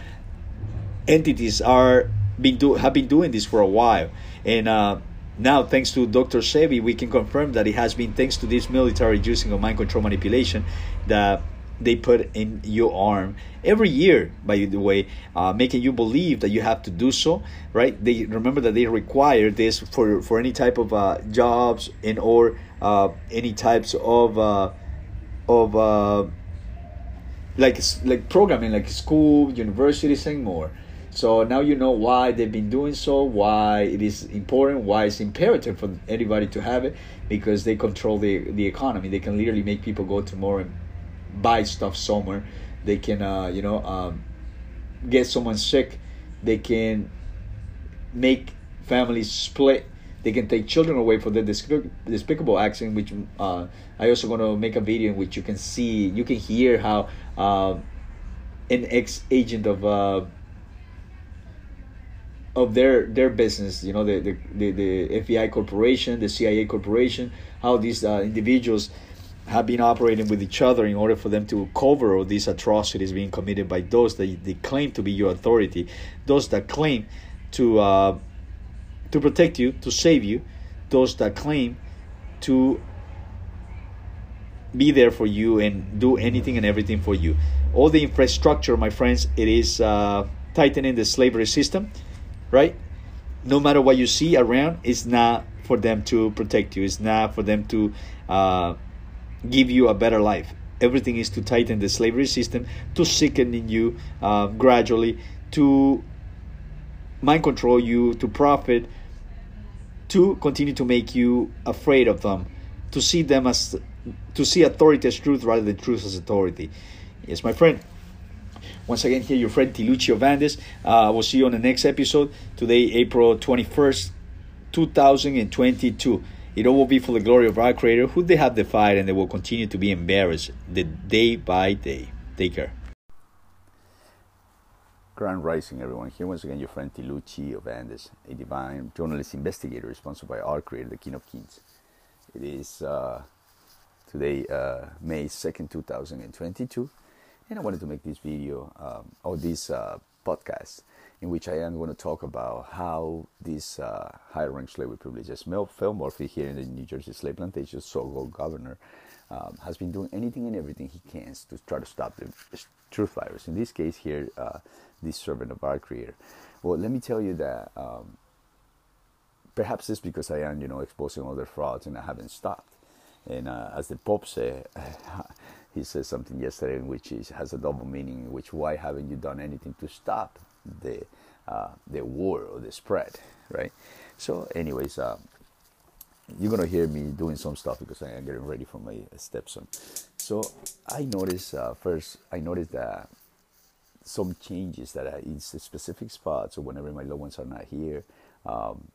entities are been do have been doing this for a while, and uh, now, thanks to Dr. Sebi, we can confirm that it has been thanks to this military using of mind control manipulation that they put in your arm every year by the way uh, making you believe that you have to do so right they remember that they require this for for any type of uh, jobs and or uh, any types of uh, of uh, like like programming like school universities and more so now you know why they've been doing so why it is important why it's imperative for anybody to have it because they control the the economy they can literally make people go to more and buy stuff somewhere. They can, uh, you know, um, get someone sick. They can make families split. They can take children away for their despicable acts. In which uh, I also going to make a video in which you can see, you can hear how uh, an ex agent of uh, of their their business, you know, the the, the, FBI corporation, the CIA corporation, how these uh, individuals have been operating with each other in order for them to cover all these atrocities being committed by those that they claim to be your authority, those that claim to uh, to protect you, to save you, those that claim to be there for you and do anything and everything for you. All the infrastructure, my friends, it is uh, tightening the slavery system, right? No matter what you see around, it's not for them to protect you. It's not for them to uh, give you a better life. Everything is to tighten the slavery system, to sicken in you uh, gradually, to mind control you, to profit, to continue to make you afraid of them, to see them as to see authority as truth rather than truth as authority. Yes, my friend. Once again, here your friend Tiluchi Vandes. Uh, we'll see you on the next episode. Today, April 21st, 2022. It all will be for the glory of our Creator, who they have defied, and they will continue to be embarrassed the day by day. Take care. Grand Rising, everyone. Here once again, your friend Tiluchi of Andes, a divine journalist investigator sponsored by our Creator, the King of Kings. It is uh, today, uh, May 2nd, 2022, and I wanted to make this video um, or this uh, podcast in which I am going to talk about how this uh, high rank slavery privileges, Phil Murphy here in the New Jersey slave plantation, so-called governor, um, has been doing anything and everything he can to try to stop the truth virus. In this case here, uh, this servant of our creator. Well, let me tell you that um, perhaps it's because I am, you know, exposing other frauds and I haven't stopped. And uh, as the Pope said, he said something yesterday which is, has a double meaning, which why haven't you done anything to stop the uh, the war or the spread, right? So, anyways, uh, you're gonna hear me doing some stuff because I am getting ready for my stepson. So I noticed uh, first, I noticed that some changes that are in specific spots, or whenever my loved ones are not here, um,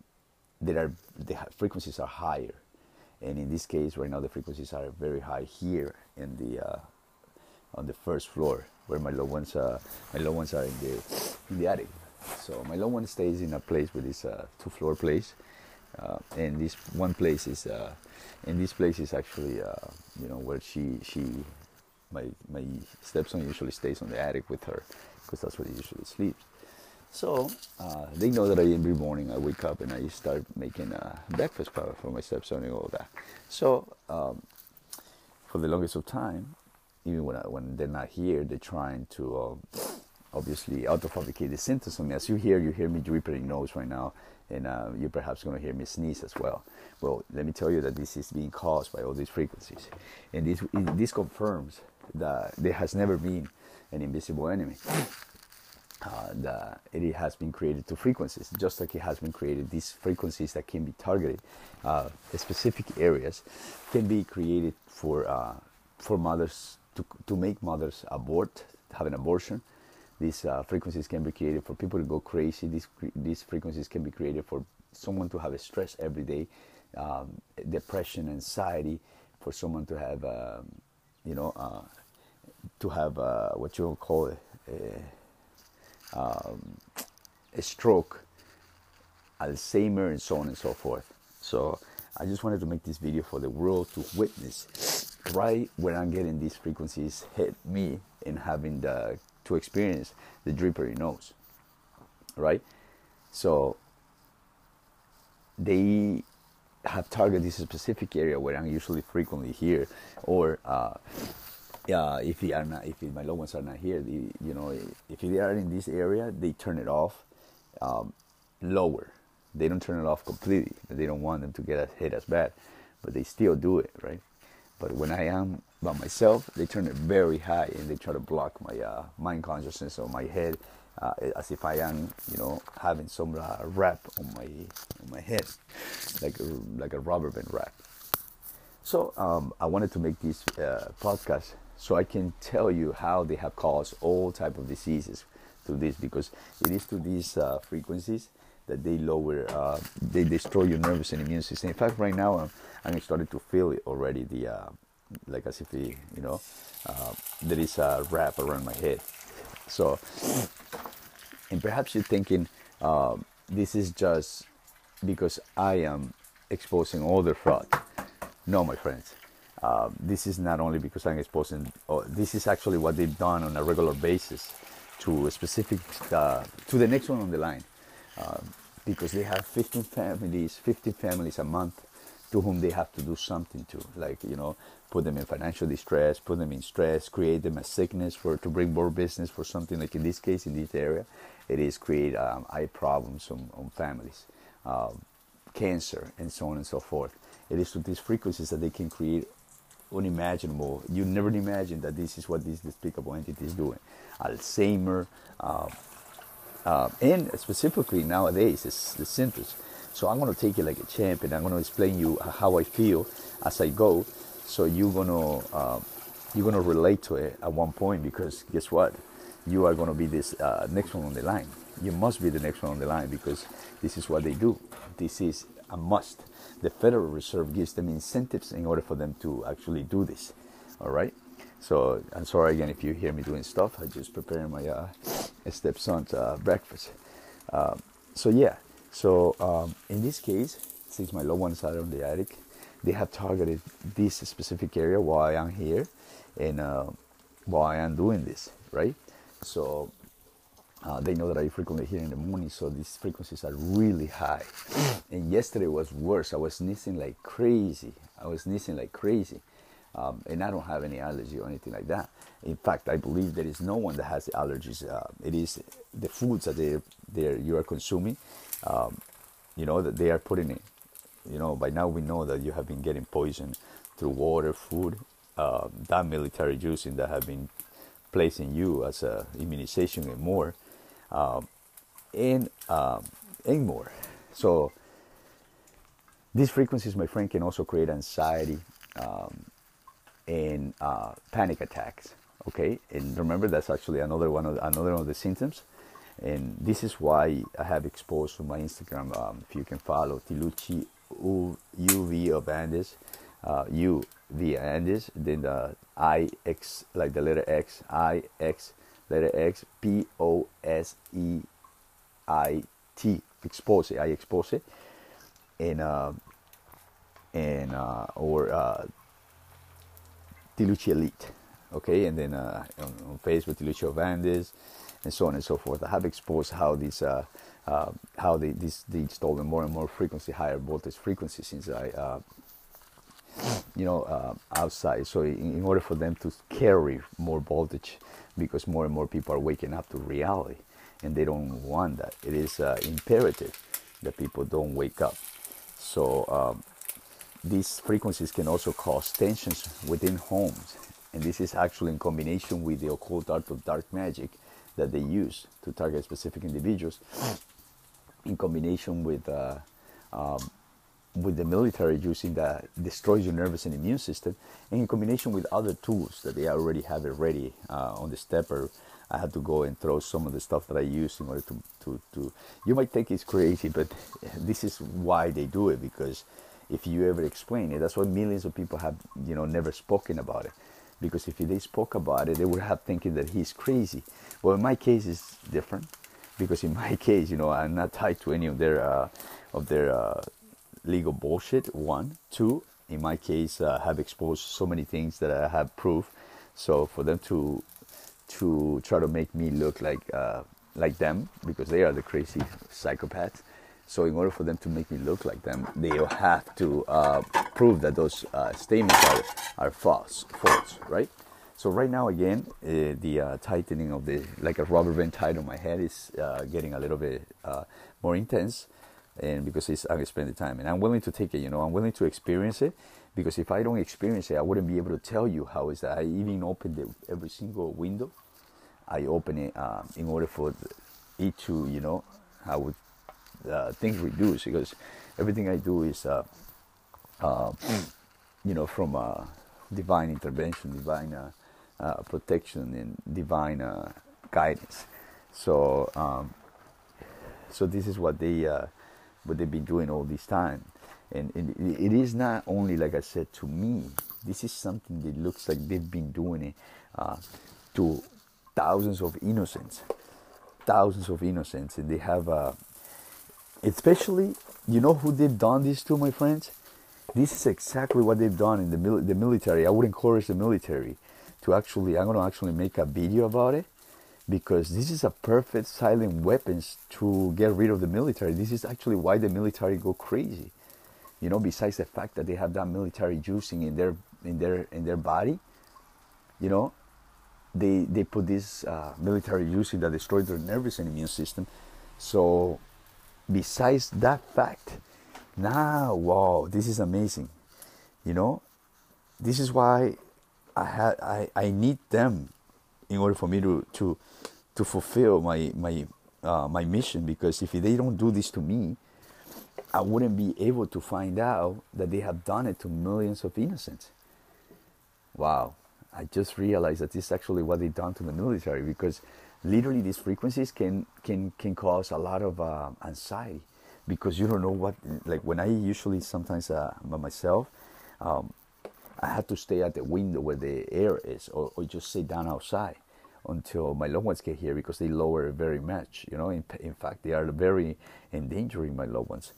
are the frequencies are higher, and in this case, right now the frequencies are very high here in the uh, on the first floor where my loved ones uh, my loved ones are in the in the attic. So my loved one stays in a place with this uh, two floor place, uh, and this one place is uh, and this place is actually you know where she she my my stepson usually stays on the attic with her because that's where he usually sleeps. So uh, they know that I every morning I wake up and I start making uh, breakfast for my stepson and all that. So um, for the longest of time, even when I, when they're not here, they're trying to um, obviously auto-fabricate the symptoms on me. As you hear, you hear me dripping nose right now, and uh, you're perhaps going to hear me sneeze as well. Well, let me tell you that this is being caused by all these frequencies, and this this confirms that there has never been an invisible enemy. Uh, that it has been created to frequencies, just like it has been created. These frequencies that can be targeted, uh, specific areas, can be created for uh, for mothers to, to make mothers abort, have an abortion. These uh, frequencies can be created for people to go crazy. These, these frequencies can be created for someone to have stress every day, um, depression, anxiety, for someone to have, um, you know, uh, to have uh, what you call a, um, a stroke, Alzheimer, and so on and so forth. So I just wanted to make this video for the world to witness right when I'm getting these frequencies hit me and having the to experience the drippery nose, right? So they have targeted this specific area where I'm usually frequently here, or uh, uh, if they are not, if my loved ones are not here, the, you know, if they are in this area, they turn it off um, lower. They don't turn it off completely. They don't want them to get hit as bad, but they still do it, right? But when I am by myself, they turn it very high and they try to block my uh, mind consciousness or my head, uh, as if I am, you know, having some uh, wrap on my on my head, like a, like a rubber band wrap. So um, I wanted to make this uh, podcast so I can tell you how they have caused all type of diseases to this because it is to these uh, frequencies that they lower, uh, they destroy your nervous and immune system. In fact, right now I'm, I'm starting to feel it already. The uh, like as if the, you know uh, there is a wrap around my head. So, and perhaps you're thinking uh, this is just because I am exposing all the fraud. No, my friends. Uh, this is not only because I'm exposing. Oh, this is actually what they've done on a regular basis to a specific uh, to the next one on the line, uh, because they have 15 families, 15 families a month to whom they have to do something to, like you know, put them in financial distress, put them in stress, create them a sickness for to bring more business for something like in this case in this area, it is create um, eye problems on, on families, uh, cancer, and so on and so forth. It is with these frequencies that they can create unimaginable. You never imagine that this is what this despicable entity is doing. Alzheimer, uh, uh, and specifically nowadays, it's the symptoms. So I'm to take it like a champ, and I'm to explain you how I feel as I go. So you're to uh, you're to relate to it at one point because guess what? You are to be this uh, next one on the line. You must be the next one on the line because this is what they do. This is a must. The Federal Reserve gives them incentives in order for them to actually do this. All right. So I'm sorry again if you hear me doing stuff. I just preparing my uh, stepson's uh, breakfast. Uh, so yeah. So um, in this case, since my loved ones are on the attic, they have targeted this specific area while I am here, and uh, while I am doing this, right? So uh, they know that I frequently hear in the morning, so these frequencies are really high. And yesterday was worse. I was sneezing like crazy. I was sneezing like crazy. Um, and I don't have any allergy or anything like that. In fact, I believe there is no one that has allergies. Uh, it is the foods that they they you are consuming. Um, you know that they are putting in. You know, by now we know that you have been getting poison through water, food, uh, that military juicing that have been placing you as a immunization and more um, and um, and more. So these frequencies, my friend, can also create anxiety um, and uh, panic attacks. Okay, and remember that's actually another one of another of the symptoms. And this is why I have exposed on my Instagram. Um, if you can follow Tiluchi UV of Andes, uh, U V Andes, then the I X like the letter X I X letter X, P O S E I T, expose, I expose, and uh, and uh, or uh, Elite, okay, and then uh, on, on Facebook Tiluchi Vandes, and so on and so forth. I have exposed how these uh, uh, how they they install more and more frequency, higher voltage frequency since I uh, you know uh, outside. So in, in, order for them to carry more voltage, because more and more people are waking up to reality and they don't want that. It is uh, imperative that people don't wake up. So um, these frequencies can also cause tensions within homes, and this is actually in combination with the occult art of dark magic that they use to target specific individuals, in combination with uh, um, with the military using that destroys your nervous and immune system, and in combination with other tools that they already have it ready uh, on the stepper. I had to go and throw some of the stuff that I use in order to, to, to. You might think it's crazy, but this is why they do it because if you ever explain it, that's why millions of people have you know never spoken about it. Because if they spoke about it, they would have thinking that he's crazy. Well, in my case, it's different because in my case, you know, I'm not tied to any of their uh, of their uh, legal bullshit. One, two. In my case, uh, have exposed so many things that I have proof. So for them to to try to make me look like uh, like them because they are the crazy psychopaths. So in order for them to make me look like them, they have to uh, prove that those uh, statements are, are false, false, right? So right now, again, uh, the tightening of the like a rubber band tied on my head is uh, getting a little bit uh, more intense, and because it's I'm spending time, and I'm willing to take it. You know, I'm willing to experience it because if I don't experience it, I wouldn't be able to tell you how is that. I even opened the, every single window. I open it um, in order for it to, you know, how uh, things reduce because everything I do is, uh, uh, you know, from uh, divine intervention, divine uh, uh, protection, and divine guidance. So, um, so this is what they what they've been doing all this time, and, and it is not only like I said to me. This is something that looks like they've been doing it uh, to thousands of innocents, thousands of innocents, and they have uh, especially you know who they've done this to my friends? This is exactly what they've done in the, mil- the military. I would encourage the military. To actually i'm going to actually make a video about it because this is a perfect silent weapons to get rid of the military this is actually why the military go crazy you know besides the fact that they have that military juicing in their in their in their body you know they they put this uh, military juicing that destroys their nervous and immune system so besides that fact, now, wow, this is amazing. You know, this is why I had I, I need them in order for me to to to fulfill my my uh, my mission because if they don't do this to me, I wouldn't be able to find out that they have done it to millions of innocents. Wow, I just realized that this is actually what they've done to the military because literally these frequencies can can can cause a lot of uh, anxiety because you don't know what like when i usually sometimes uh, by myself um, i had to stay at the window where the air is or, or just sit down outside until my loved ones get here because they lower very much you know? In, in fact they are very endangering my loved ones.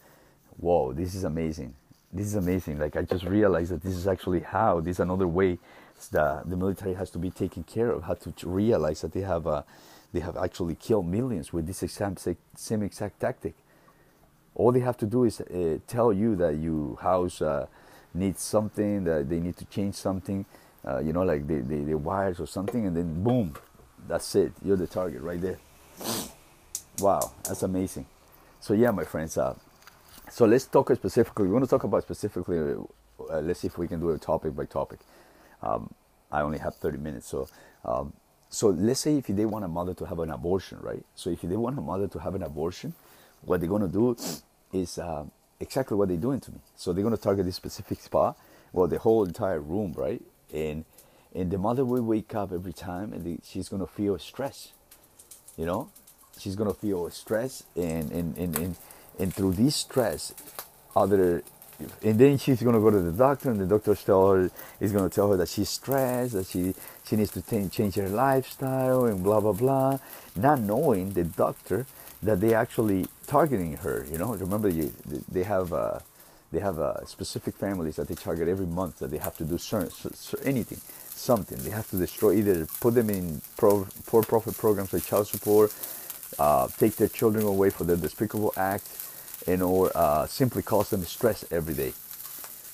Whoa this is amazing. This is amazing. Like i just realized that this is actually how this is another way that the military has to be taken care of how to realize that they have a they have actually killed millions with this exact, same exact tactic. All they have to do is uh, tell you that you house uh, needs something, that they need to change something, uh, you know, like the, the, the wires or something, and then boom, that's it. You're the target right there. Wow, that's amazing. So yeah, my friends. Uh, so let's talk specifically. We want to talk about specifically. Uh, let's see if we can do it topic by topic. Um, I only have 30 minutes, so um, so let's say if they want a mother to have an abortion, right? So if they want a mother to have an abortion, what they're gonna do is uh, exactly what they're doing to me. So they're gonna target this specific spot, well, the whole entire room, right? And and the mother will wake up every time, and she's gonna feel stress. You know, she's gonna feel stress, and and and and, and through this stress, other and then she's going to go to the doctor and the doctor tell her is going to tell her that she's stressed that she she needs to t- change her lifestyle and blah blah blah not knowing the doctor that they actually targeting her you know remember you, they have uh, they have uh, specific families that they target every month that they have to do certain, anything something they have to destroy either put them in pro, poor profit programs like child support uh, take their children away for their despicable act and or uh, simply cause them stress every day.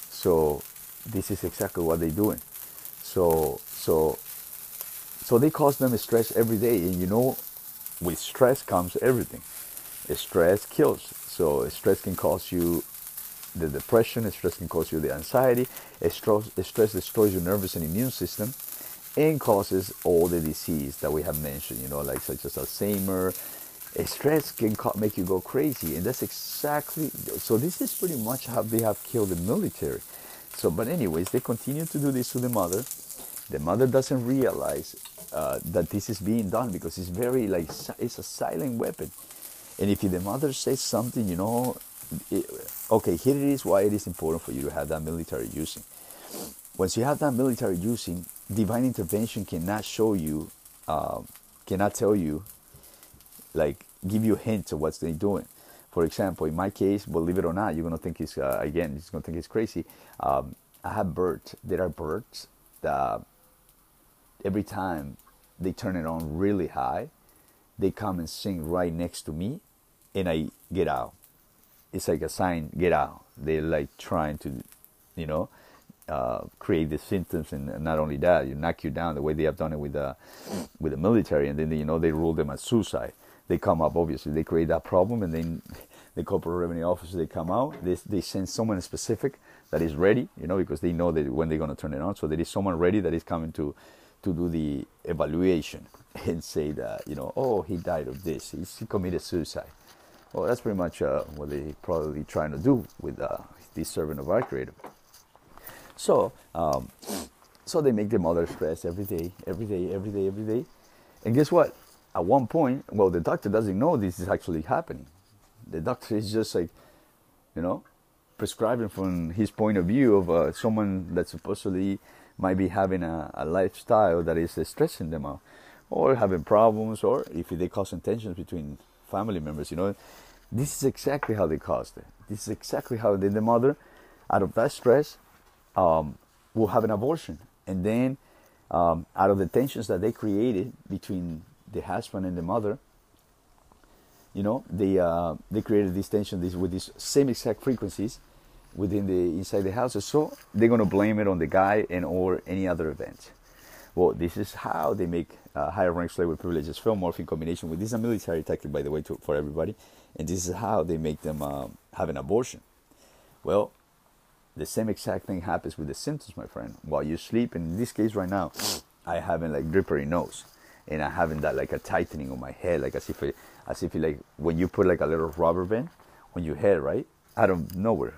So this is exactly what they're doing. So so so they cause them stress every day, and you know, with stress comes everything. Stress kills. So stress can cause you the depression. Stress can cause you the anxiety. Stress, stress destroys your nervous and immune system, and causes all the disease that we have mentioned. You know, like such as Alzheimer, stress can make you go crazy and that's exactly so this is pretty much how they have killed the military so but anyways they continue to do this to the mother the mother doesn't realize uh, that this is being done because it's very like it's a silent weapon and if the mother says something you know it, okay here it is why it is important for you to have that military using. once you have that military using, divine intervention cannot show you uh, cannot tell you like give you hints of what they're doing. For example, in my case, believe it or not, you're gonna think it's uh, again, you're gonna think it's crazy. Um, I have birds. There are birds that every time they turn it on really high, they come and sing right next to me, and I get out. It's like a sign, get out. They're like trying to, you know, uh, create the symptoms, and not only that, you knock you down the way they have done it with the with the military, and then you know they rule them as suicide. They come up obviously, they create that problem, and then the corporate revenue officers they come out, they they send someone specific that is ready, you know, because they know that when they're going to turn it on. So there is someone ready that is coming to to do the evaluation and say that you know, oh, he died of this, he committed suicide. Well, that's pretty much uh, what they're probably trying to do with uh, this servant of our Creator. So, um, so they make their mother stress every day, every day, every day, every day. And guess what? At one point, well, the doctor doesn't know this is actually happening. The doctor is just like, you know, prescribing from his point of view of uh, someone that supposedly might be having a, a lifestyle that is stressing them out, or having problems, or if they causing tensions between family members. You know, this is exactly how they caused it. This is exactly how they, the mother, out of that stress, um, will have an abortion, and then um, out of the tensions that they created between the husband and the mother, you know, they uh, they created this tension this, with these same exact frequencies within the inside the houses. So they're gonna blame it on the guy and or any other event. Well, this is how they make uh, higher rank slave with privileges feel morph in combination with this is a military tactic, by the way, to, for everybody, and this is how they make them uh, have an abortion. Well, the same exact thing happens with the symptoms, my friend. While you sleep, in this case right now, I haven't like drippery nose, and I haven't that like a tightening on my head, like as if it, as if it, like when you put like a little rubber band on your head, right? Out of nowhere.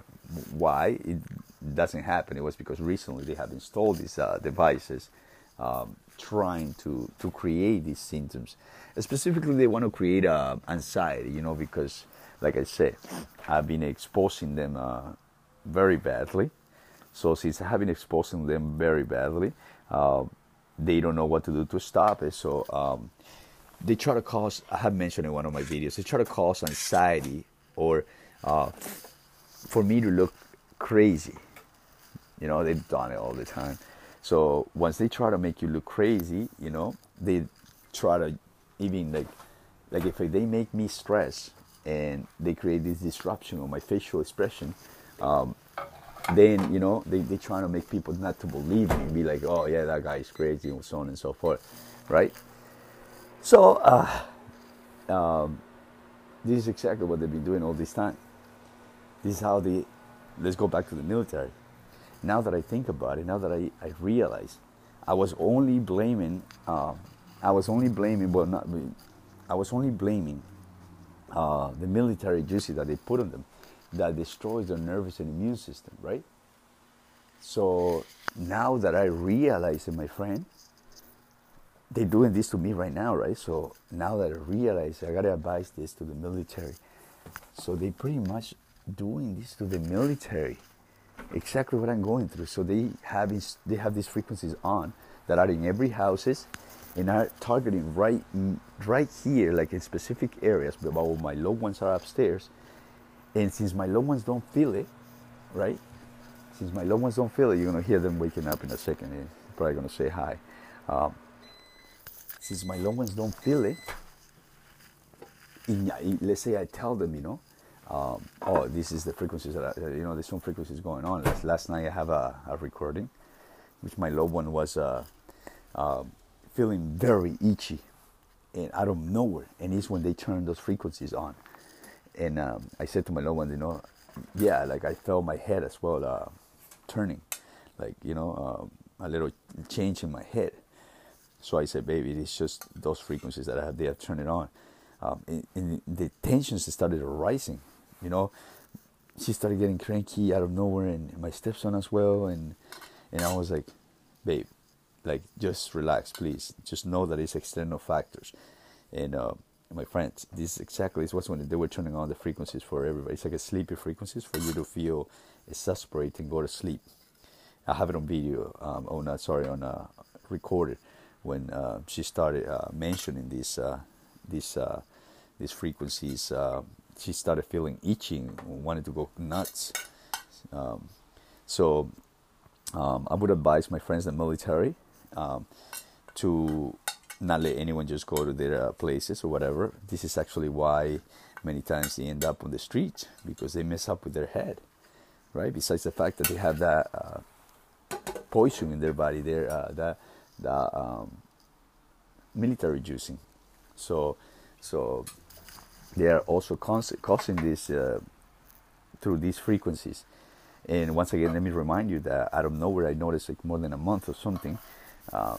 Why it doesn't happen? It was because recently they have installed these uh, devices um, trying to, to create these symptoms. Specifically, they want to create uh, anxiety, you know, because, like I said, I've been exposing them uh, very badly. So, since I have been exposing them very badly, uh, they don't know what to do to stop it. So, um, they try to cause, I have mentioned in one of my videos, they try to cause anxiety or uh, for me to look crazy. You know, they've done it all the time. So once they try to make you look crazy, you know, they try to even like like if they make me stress and they create this disruption on my facial expression, um, then you know they they try to make people not to believe me and be like, oh yeah, that guy is crazy and so on and so forth, right? So uh, um, this is exactly what they've been doing all this time. This is how they. Let's go back to the military now that I think about it, now that I, I realize, I was only blaming, uh, I was only blaming, well, not, I was only blaming uh, the military duty that they put on them that destroys their nervous and immune system, right? So now that I realize it, my friend, they're doing this to me right now, right? So now that I realize, I gotta advise this to the military. So they pretty much doing this to the military exactly what I'm going through. So they have they have these frequencies on that are in every houses and are targeting right right here, like in specific areas. But my loved ones are upstairs, and since my loved ones don't feel it, right? Since my loved ones don't feel it, you're gonna hear them waking up in a second. And probably gonna say hi. Um, since my loved ones don't feel it, in, let's say I tell them, you know, um, oh, this is the frequencies that I, you know. There's some frequencies going on. Last, last night I have a, a, recording, which my loved one was uh, uh, feeling very itchy, and out of nowhere, and it's when they turn those frequencies on. And um, I said to my loved one, you know, yeah, like I felt my head as well uh, turning, like you know, um, a little change in my head. So I said, baby, it's just those frequencies that I have there turning on. Um, and, and the tensions started rising you know, she started getting cranky out of nowhere, and my stepson as well, and and I was like, babe, like just relax, please. Just know that it's external factors, and. Uh, my friends, this exactly is what's when they were turning on the frequencies for everybody. It's like a sleepy frequencies for you to feel exasperate and go to sleep. I have it on video, um, oh no, sorry, on uh, recorded when uh, she started uh, mentioning these uh, these uh, these frequencies uh, she started feeling itching, wanted to go nuts. Um, so um, I would advise my friends in the military um, to not let anyone just go to their uh, places or whatever. This is actually why many times they end up on the streets because they mess up with their head, right? Besides the fact that they have that uh, poison in their body. They're uh, the the um, military juicing. So so they are also causing this uh, through these frequencies. And once again, let me remind you that out of nowhere, I noticed like more than a month or something. Uh,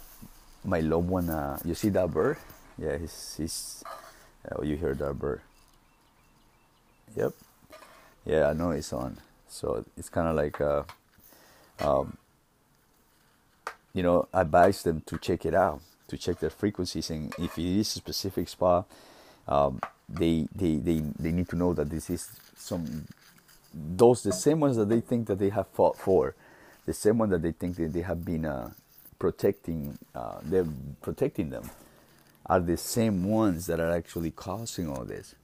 my loved one, uh, you see that bird? Yeah, he's, he's oh, you hear that bird. Yep. Yeah, I know it's on. So it's kind of like, uh, um, you know, I advise them to check it out, to check their frequencies. And if it is a specific spot, um, they, they, they, they need to know that this is some those the same ones that they think that they have fought for, the same one that they think that they have been uh, protecting, uh, they're protecting them, are the same ones that are actually causing all this.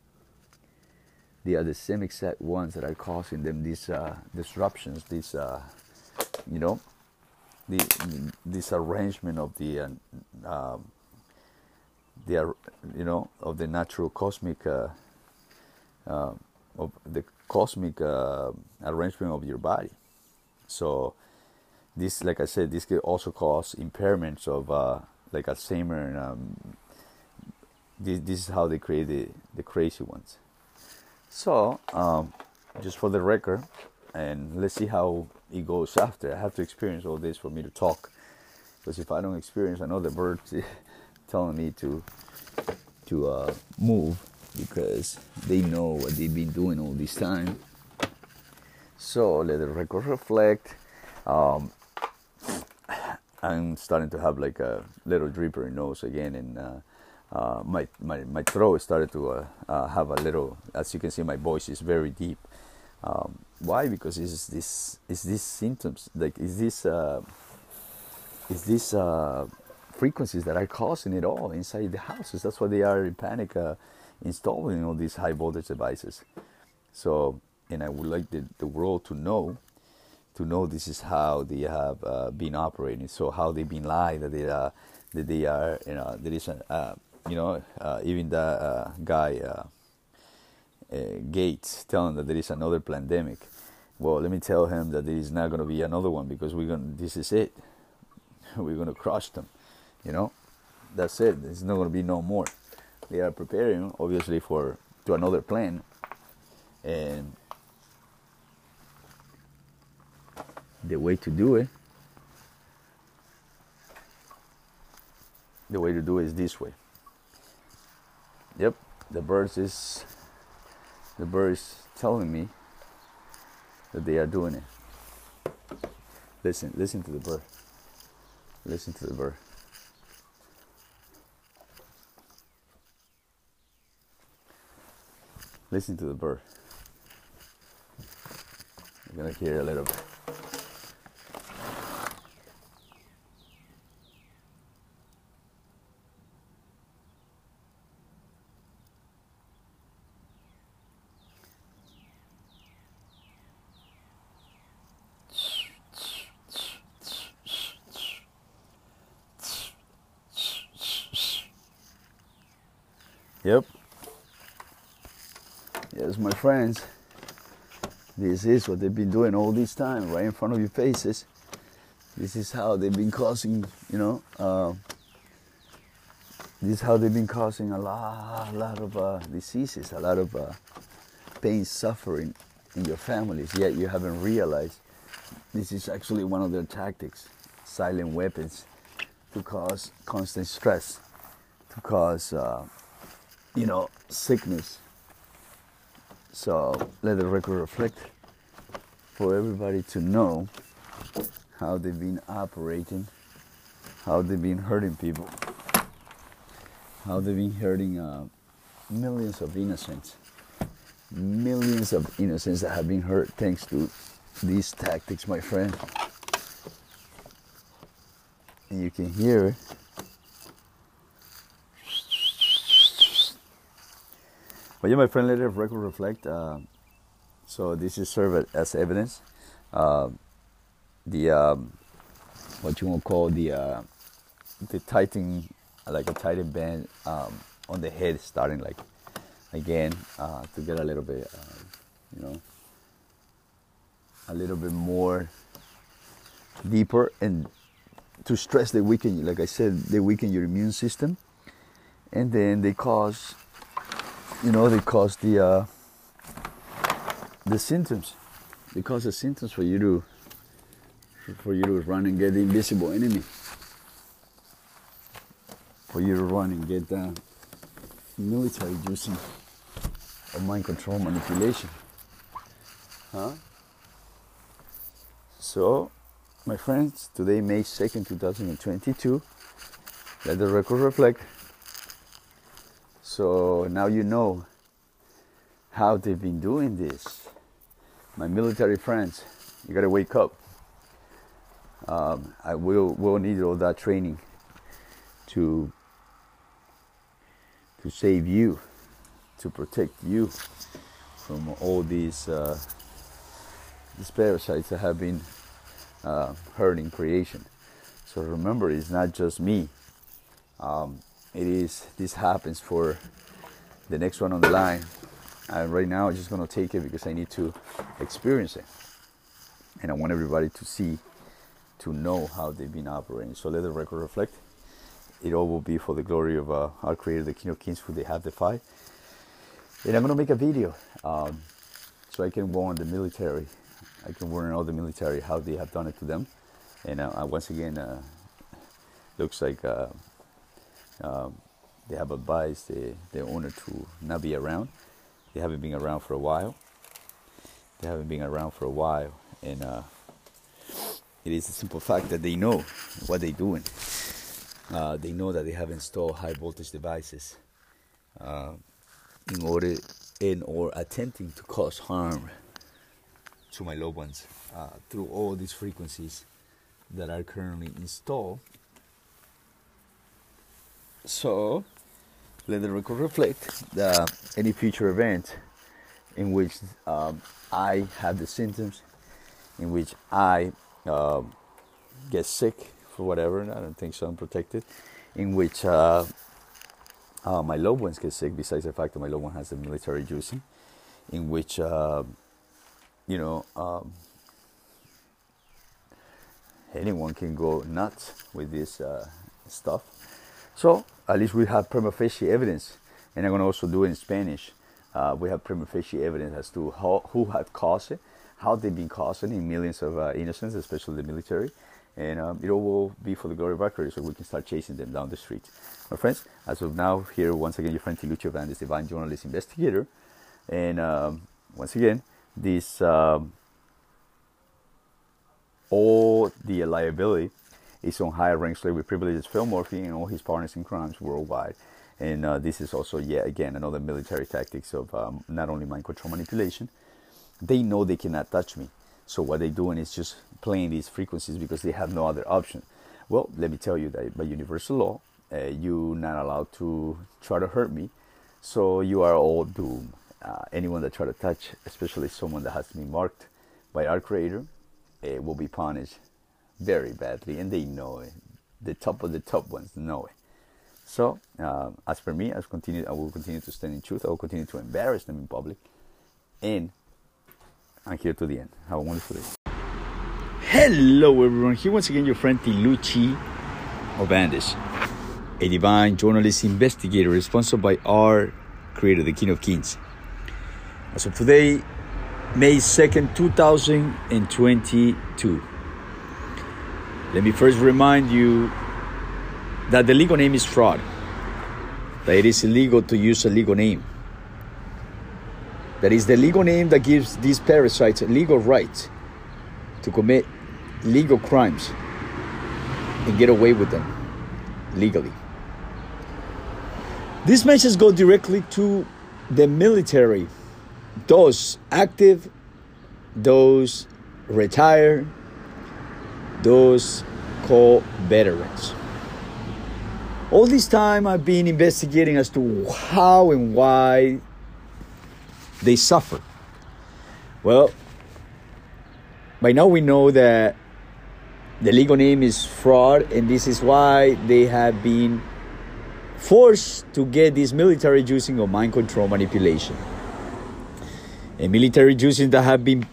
They are the same exact ones that are causing them these uh, disruptions, these, uh, you know, the this arrangement of the, uh, the you know, of the natural cosmic. Uh, of the cosmic uh, arrangement of your body. So this, like I said, this can also cause impairments of uh, like Alzheimer. And, um, this, this is how they create the, the crazy ones. So um, just for the record, and let's see how it goes after. I have to experience all this for me to talk. Because if I don't experience, the birds telling me to to uh, move because they know what they've been doing all this time. So let the record reflect. Um, I'm starting to have like a little dripper nose again, and uh, uh, my, my my throat started to uh, uh, have a little. As you can see, my voice is very deep. Um, why? Because it's this is these symptoms like is this uh, is this frequencies that are causing it all inside the houses. That's why they are in panic installing all these high voltage devices. So, and I would like the, the world to know, to know this is how they have uh, been operating. So how they've been lied that they are, that they are, you know, there is uh, you know, uh, even the uh, guy uh, uh, Gates telling that there is another pandemic. Well, let me tell him that there is not going to be another one because we're going. This is it. We're going to crush them. You know, that's it. There's not going to be no more. They are preparing obviously for to another plan and the way to do it the way to do it is this way. Yep the birds is the bird is telling me that they are doing it. Listen listen to the bird. Listen to the bird Listen to the bird. You're gonna hear a little bit. Yep. Yes, my friends, this is what they've been doing all this time, right in front of your faces. This is how they've been causing, you know, uh, this is how they've been causing a lot, a lot of uh, diseases, a lot of uh, pain, suffering in your families. Yet you haven't realized this is actually one of their tactics, silent weapons, to cause constant stress, to cause, uh, you know, sickness, so let the record reflect for everybody to know how they've been operating, how they've been hurting people, how they've been hurting uh, millions of innocents, millions of innocents that have been hurt thanks to these tactics, my friend. And you can hear it But yeah, my friend, let the record reflect. Uh, so this is served as evidence. Uh, the um, what you want to call the uh, the tightening, like a tighten band um, on the head, starting like again uh, to get a little bit, uh, you know, a little bit more deeper and to stress they weaken like I said, they weaken your immune system and then they cause you know, they cause the uh, the symptoms. They cause the symptoms for you to for you to run and get the invisible enemy. For you to run and get the military using or mind control manipulation. Huh? So, my friends, today, May 2nd, 2022, let the record reflect. So now you know how they've been doing this. My military friends, you gotta wake up. Um, I will will need all that training to to save you, to protect you from all these uh, these parasites that have been uh, hurting creation. So remember, it's not just me. Um, it is. This happens for the next one on the line. And right now, I'm just gonna take it because I need to experience it, and I want everybody to see, to know how they've been operating. So let the record reflect it all will be for the glory of uh, our Creator, the King of Kings, who they have defied. And I'm going to make a video um, so I can warn the military. I can warn all the military how they have done it to them. And uh, once again, uh, looks like um, they have advised the, the owner to not be around. They haven't been around for a while. They haven't been around for a while. And uh, it is a simple fact that they know what they're doing uh, they know that they have installed high voltage devices uh, in order in or attempting to cause harm to my loved ones uh, through all these frequencies that are currently installed. So let the record reflect that any future event in which um, I have the symptoms, in which I um, get sick, for whatever. and I don't think so. I'm protected. In which uh, uh, my loved ones get sick, besides the fact that my loved one has the military juicing, in which uh, you know um, anyone can go nuts with this uh, stuff. So at least we have prima facie evidence, and I'm going to also do it in Spanish. Uh, we have prima facie evidence as to how, who had caused it, how they've been causing in millions of uh, innocents, especially the military, and um, it all will be for the glory of our so we can start chasing them down the street. My friends, as of now, here once again, your friend Tiluchi this divine journalist investigator, and um, once again, this um, all the liability is on higher rank slavery privileges, Phil Murphy, and all his partners in crimes worldwide. And uh, this is also yet again another military tactics of um, not only mind control manipulation. They know they cannot touch me so what they're doing is just playing these frequencies because they have no other option. Well, let me tell you that by universal law, uh, you're not allowed to try to hurt me, so you are all doomed. Uh, anyone that try to touch, especially someone that has been marked by our Creator, uh, will be punished very badly, and they know it. The top of the top ones know it. So, uh, as for me, I continue. I will continue to stand in truth. I will continue to embarrass them in public, and I'm here to the end. Have a wonderful day. Hello, everyone. Here once again, your friend Tiluchi Obandish, a divine journalist investigator responsible by our creator, the King of Kings. As of today, May 2nd, 2022. Let me first remind you that the legal name is fraud, that it is illegal to use a legal name that is the legal name that gives these parasites legal rights to commit legal crimes and get away with them legally. These message go directly to the military, those active, those retired, those called veterans. All this time I've been investigating as to how and why they suffer. Well, by now we know that the legal name is fraud, and this is why they have been forced to get this military using of mind control manipulation. And military juicing that have been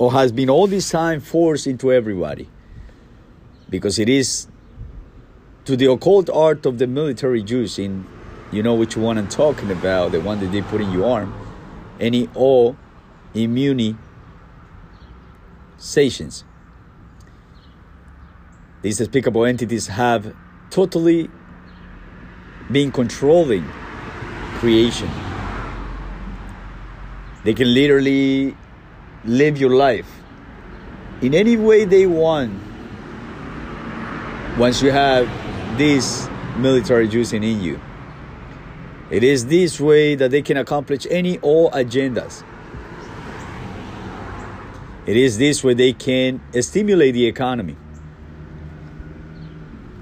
or has been all this time forced into everybody. Because it is to the occult art of the military Jews in you know which one i'm talking about the one that they put in your arm any all immunity stations these despicable entities have totally been controlling creation. They can literally live your life in any way they want once you have this military juicing in you. It is this way that they can accomplish any all agendas. It is this way they can stimulate the economy.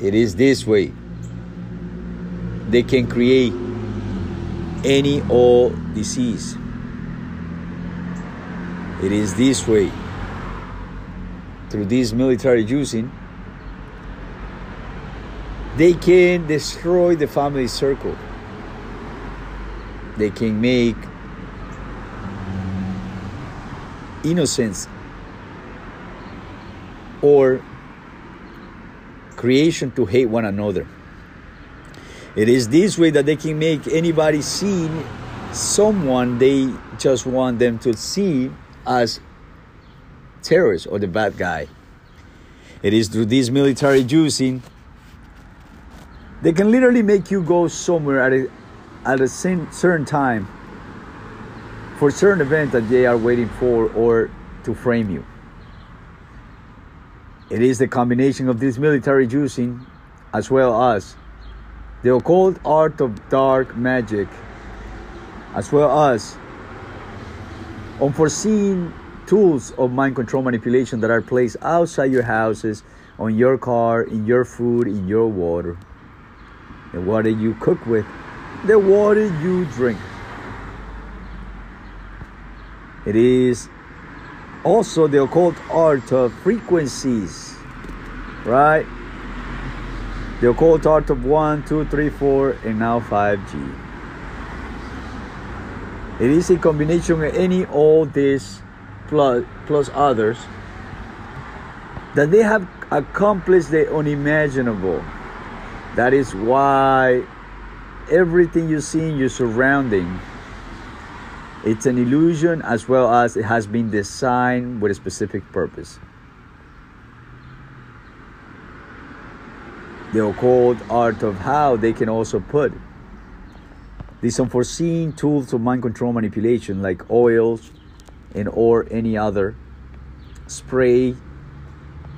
It is this way they can create any all disease. It is this way, through this military juicing, they can destroy the family circle. They can make innocence or creation to hate one another. It is this way that they can make anybody see someone they just want them to see as terrorists or the bad guy. It is through this military juicing they can literally make you go somewhere at a at a certain time for certain event that they are waiting for or to frame you. It is the combination of this military juicing as well as the occult art of dark magic as well as unforeseen tools of mind control manipulation that are placed outside your houses, on your car, in your food, in your water, the water you cook with, the water you drink. It is also the occult art of frequencies, right? The occult art of one, two, three, four, and now 5G. It is a combination of any all this plus, plus others that they have accomplished the unimaginable. That is why everything you see in your surrounding it's an illusion as well as it has been designed with a specific purpose. The occult art of how they can also put these unforeseen tools of mind control manipulation, like oils and or any other spray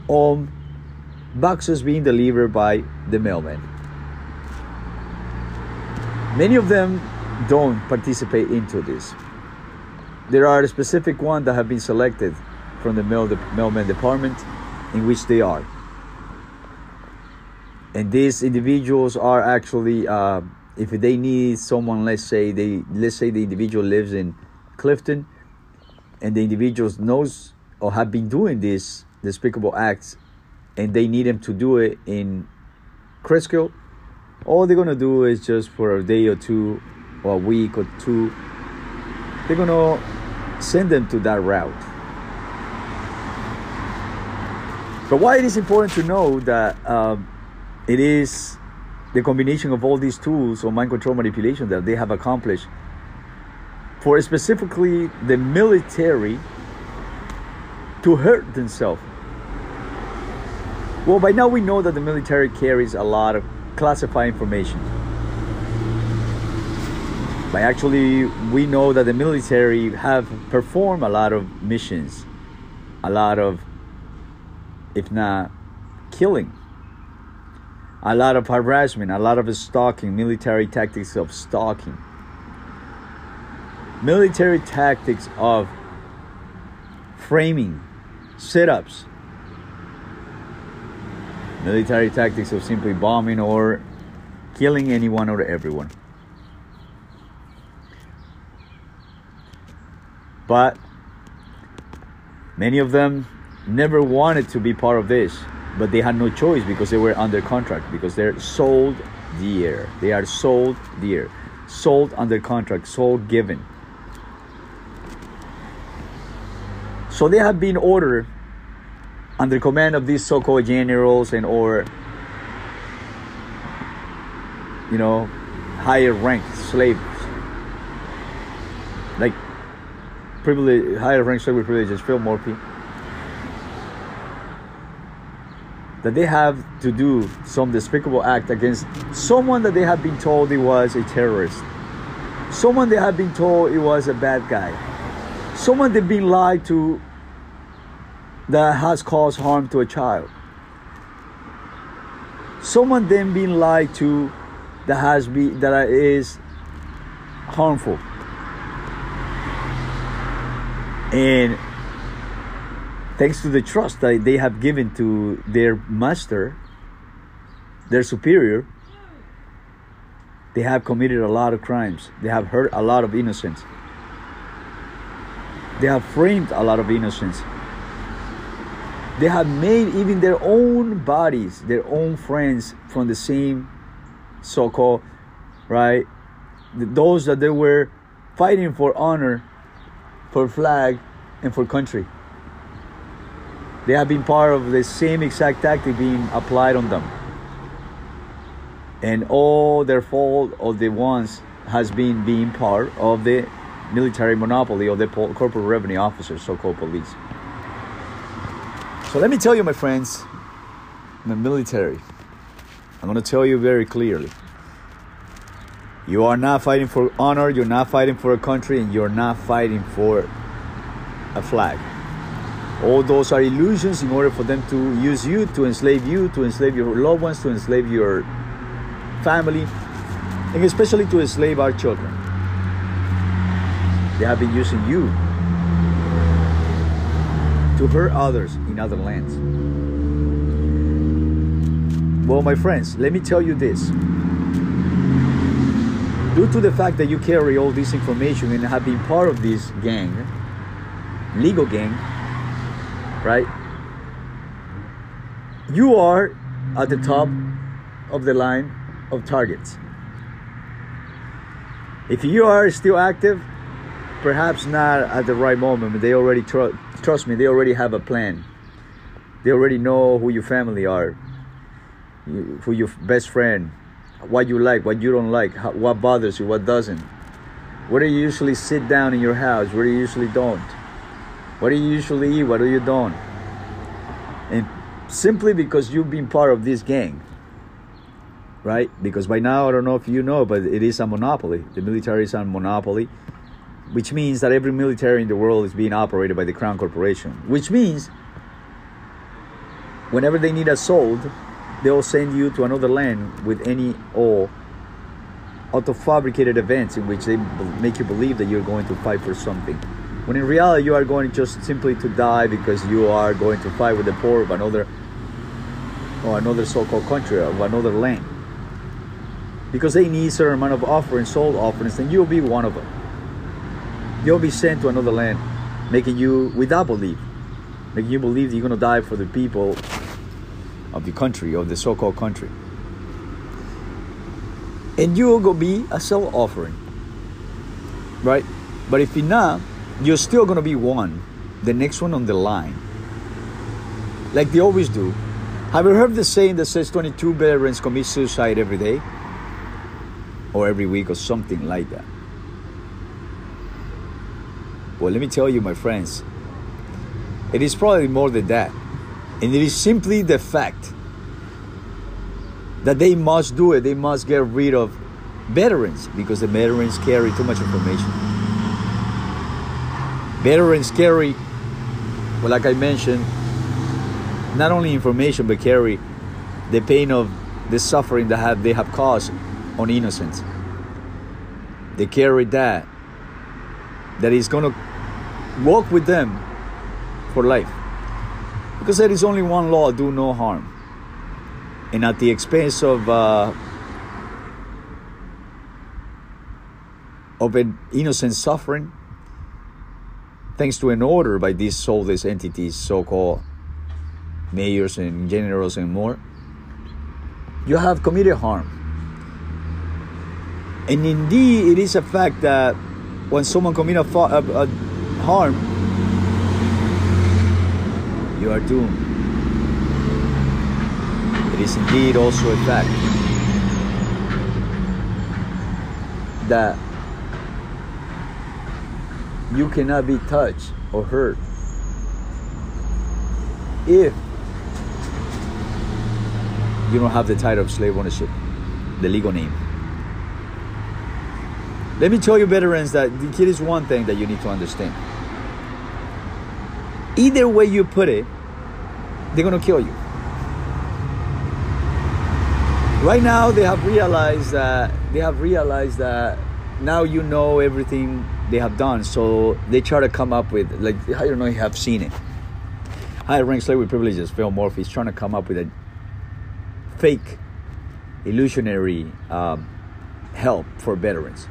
on boxes being delivered by the mailman. Many of them don't participate into this. There are specific ones that have been selected from the mail, mailman department in which they are. And these individuals are actually uh, if they need someone let's say they let's say the individual lives in clifton and the individual knows or have been doing this despicable acts and they need him to do it in Cresskill, all they're gonna do is just for a day or two or a week or two, they're gonna send them to that route. But why it is important to know that um, it is the combination of all these tools of mind control manipulation that they have accomplished for specifically the military to hurt themselves. Well, by now we know that the military carries a lot of classified information. But actually, we know that the military have performed a lot of missions, a lot of, if not killing, a lot of harassment, a lot of stalking, military tactics of stalking, military tactics of framing, sit ups, military tactics of simply bombing or killing anyone or everyone. But many of them never wanted to be part of this but they had no choice because they were under contract because they're sold dear they are sold dear sold under contract sold given. So they have been ordered under command of these so-called generals and or you know higher ranked slaves. Like privilege higher ranked slave privileges Phil Murphy that they have to do some despicable act against someone that they have been told he was a terrorist someone they have been told he was a bad guy someone they've been lied to that has caused harm to a child. Someone then being lied to that has been that is harmful. And thanks to the trust that they have given to their master, their superior, they have committed a lot of crimes. They have hurt a lot of innocents. They have framed a lot of innocents. They have made even their own bodies, their own friends from the same so called, right? Those that they were fighting for honor, for flag, and for country. They have been part of the same exact tactic being applied on them. And all their fault of the ones has been being part of the military monopoly of the corporate revenue officers, so called police. So let me tell you, my friends, the military, I'm going to tell you very clearly. You are not fighting for honor, you're not fighting for a country, and you're not fighting for a flag. All those are illusions in order for them to use you, to enslave you, to enslave your loved ones, to enslave your family, and especially to enslave our children. They have been using you to hurt others in other lands. Well, my friends, let me tell you this. Due to the fact that you carry all this information and have been part of this gang, legal gang, right? You are at the top of the line of targets. If you are still active, perhaps not at the right moment, but they already tr- trust me. They already have a plan. They already know who your family are, who your best friend, what you like, what you don't like, what bothers you, what doesn't. Where do you usually sit down in your house? Where do you usually don't? What do you usually eat? What do you don't? And simply because you've been part of this gang, right? Because by now, I don't know if you know, but it is a monopoly. The military is a monopoly which means that every military in the world is being operated by the Crown Corporation, which means whenever they need a sold, they'll send you to another land with any or auto-fabricated events in which they make you believe that you're going to fight for something. When in reality, you are going just simply to die because you are going to fight with the poor of another or another so-called country of another land. Because they need a certain amount of offerings, soul offerings, and you'll be one of them you'll be sent to another land, making you without belief, making you believe that you're going to die for the people of the country, of the so called country. And you will go be a self offering. Right? But if you're not, you're still to be one, the next one on the line. Like they always do. Have you heard the saying that says 22 veterans commit suicide every day? Or every week, or something like that? Well, let me tell you, my friends, it is probably more than that. And it is simply the fact that they must do it. They must get rid of veterans because the veterans carry too much information. Veterans scary well, like I mentioned, not only information but carry the pain of the suffering that have, they have caused on innocents. They carry that that is going to walk with them for life. Because there is only one law do no harm. And at the expense of uh, of an innocent suffering, thanks to an order by these soulless entities, so called mayors and generals and more, you have committed harm. And indeed, it is a fact that when someone commits a, a, a harm, you are doomed. It is indeed also a fact that you cannot be touched or hurt if you don't have the title of slave ownership, the legal name. Let me tell you, veterans, that here is one thing that you need to understand. Either way you put it, they're gonna kill you. Right now, they have realized that they have realized that now you know everything they have done, so they try to come up with like I don't know if you have seen it. High rank slavery privileges, Phil Murphy is trying to come up with a fake, illusionary um, help for veterans.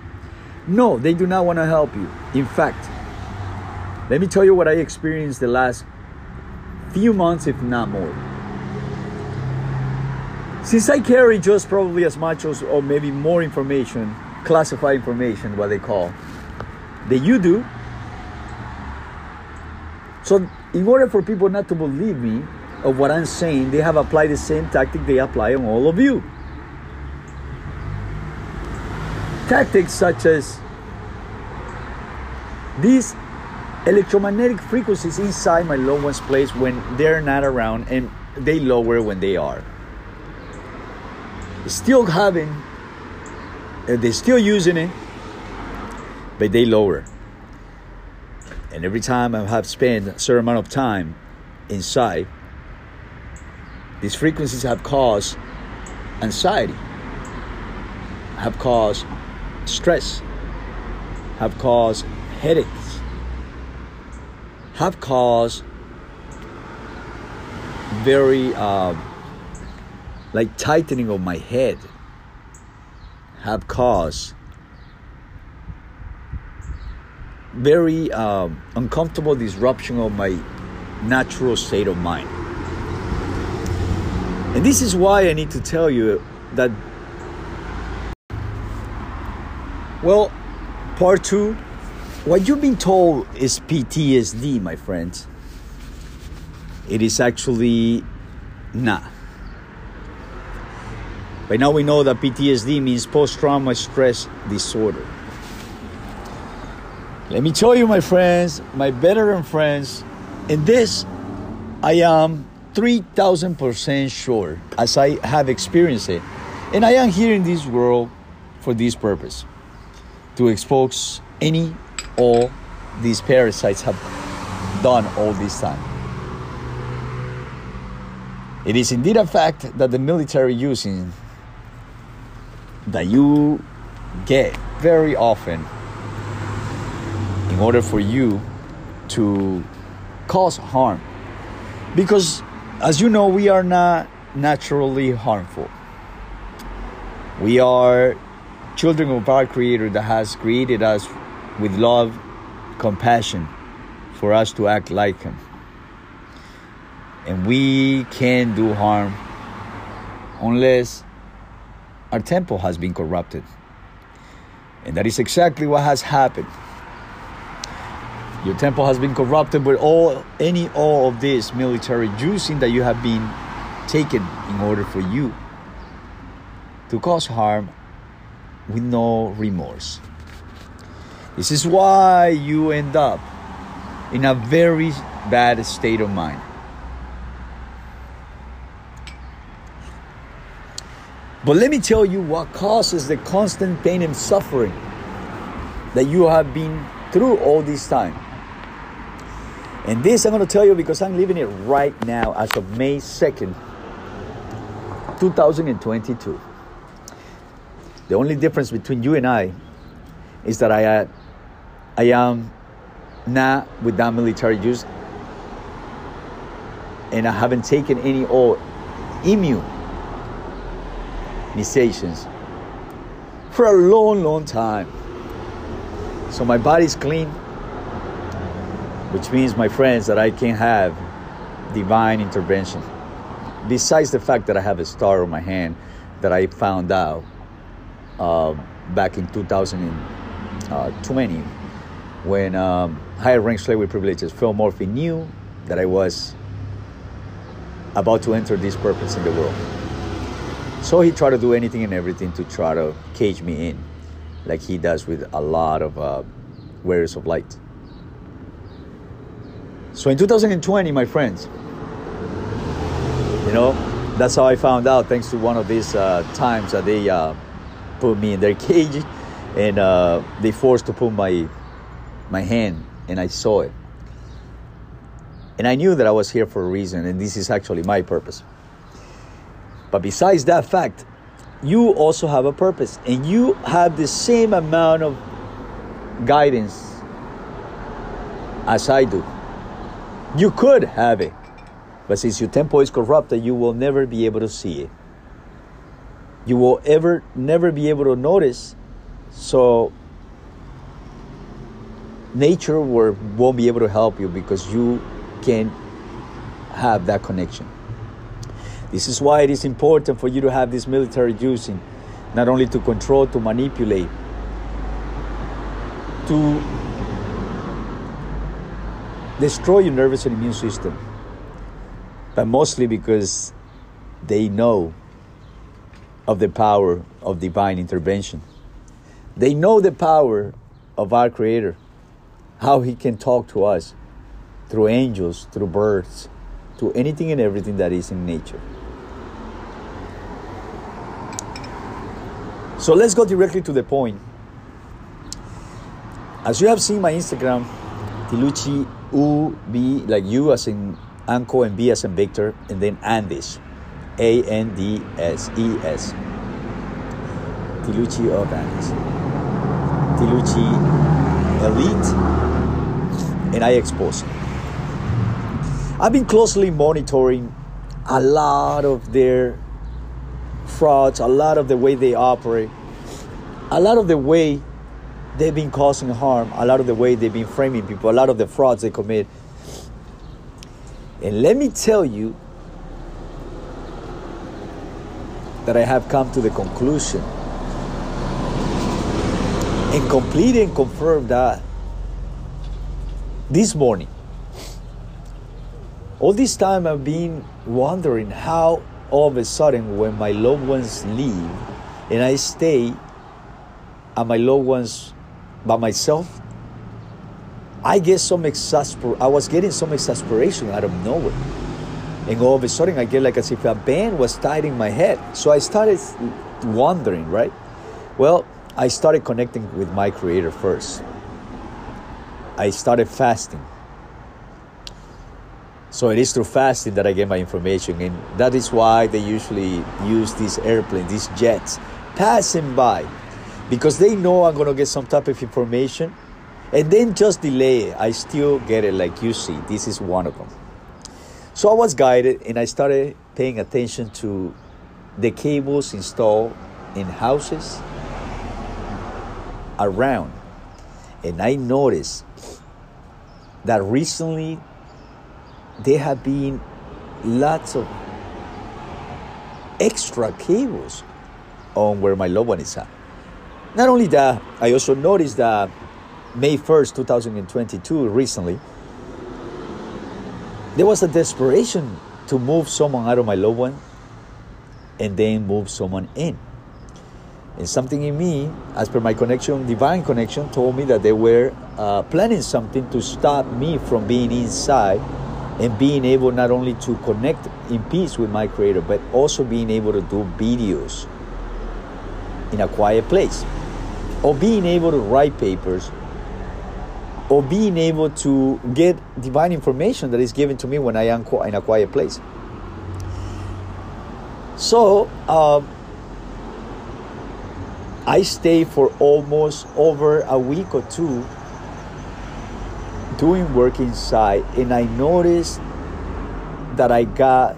No, they do not want to help you. In fact, let me tell you what I experienced the last few months, if not more. Since I carry just probably as much as, or maybe more information, classified information, what they call, that you do. So, in order for people not to believe me of what I'm saying, they have applied the same tactic they apply on all of you. Tactics such as these electromagnetic frequencies inside my loved one's place when they're not around and they lower when they are. Still having, they're still using it, but they lower. And every time I have spent a certain amount of time inside, these frequencies have caused anxiety, have caused stress, have caused headaches, have caused very uh, like tightening of my head, have caused very um, uncomfortable disruption of my natural state of mind. And this is why I need to tell you that, well, part two, what you've been told is PTSD, my friends. It is actually not. By now we know that PTSD means post trauma stress disorder. Let me tell you, my friends, my veteran friends, in this, I am 3000% sure as I have experienced it. And I am here in this world for this purpose to expose any, all these parasites have done all this time. It is indeed a fact that the military using that you get very often in order for you to cause harm. Because, as you know, we are not naturally harmful. We are children of our Creator that has created us with love, compassion, for us to act like Him. And we can do harm unless our temple has been corrupted. And that is exactly what has happened. Your temple has been corrupted with all any all of this military juicing that you have been taken in order for you to cause harm with no remorse. This is why you end up in a very bad state of mind. But let me tell you what causes the constant pain and suffering that you have been through all this time. And this I'm going to tell you because I'm living it right now as of May 2nd, 2022. The only difference between you and I is that I, uh, I am not without military use and I haven't taken any or immunizations for a long, long time. So my body's clean, which means, my friends, that I can have divine intervention. Besides the fact that I have a star on my hand that I found out uh, back in 2020 when um, higher rank slavery privileges Phil Murphy knew that I was about to enter this purpose in the world. So he tried to do anything and everything to try to cage me in, like he does with a lot of uh, of light. So in 2020, my friends, you know, that's how I found out, thanks to one of these uh, times that they uh, put me in their cage and uh, they forced to put my my hand, and I saw it. And I knew that I was here for a reason, and this is actually my purpose. But besides that fact, you also have a purpose, and you have the same amount of guidance as I do. You could have it, but since your temple is corrupted, you will never be able to see it. You will ever never be able to notice. So nature will, won't be able to help you because you can't have that connection. This is why it is important for you to have this military using, not only to control, to manipulate, to destroy your nervous and immune system, but mostly because they know of the power of divine intervention. They know the power of our Creator, how He can talk to us through angels, through birds, to anything and everything that is in nature. So let's go directly to the point. As you have seen my Instagram, Tiluchi U B like U as in Anko and B as in Victor, and then Andes, A N D S E S. Tiluchi of Andes. Tiluchi Elite, and I expose. I've been closely monitoring a lot of their frauds, a lot of the way they operate, a lot of the way they've been causing harm, a lot of the way they've been framing people, a lot of the frauds they commit. And let me tell you that I have come to the conclusion and complete and confirm that this morning all this time I've been wondering how all of a sudden when my loved ones leave and I stay and my loved ones by myself, I get some exasper I was getting some exasperation out of nowhere. And all of a sudden I get like as if a band was tied in my head. So I started wondering, right? Well, I started connecting with my creator first. I started fasting. So it is through fasting that I get my information, and that is why they usually use these airplanes, these jets, passing by, because they know I'm gonna get some type of information, and then just delay it. I still get it, like you see. This is one of them. So I was guided, and I started paying attention to the cables installed in houses around, and I noticed that recently there have been lots of extra cables on where my loved one is at. Not only that, I also noticed that May 1st, 2022, recently, there was a desperation to move someone out of my loved one and then move someone in. And something in me, as per my connection, divine connection, told me that they were uh, planning something to stop me from being inside and being able not only to connect in peace with my creator but also being able to do videos in a quiet place or being able to write papers or being able to get divine information that is given to me when I am in a quiet place. So um, I stay for almost over a week or two doing work inside and I noticed that I got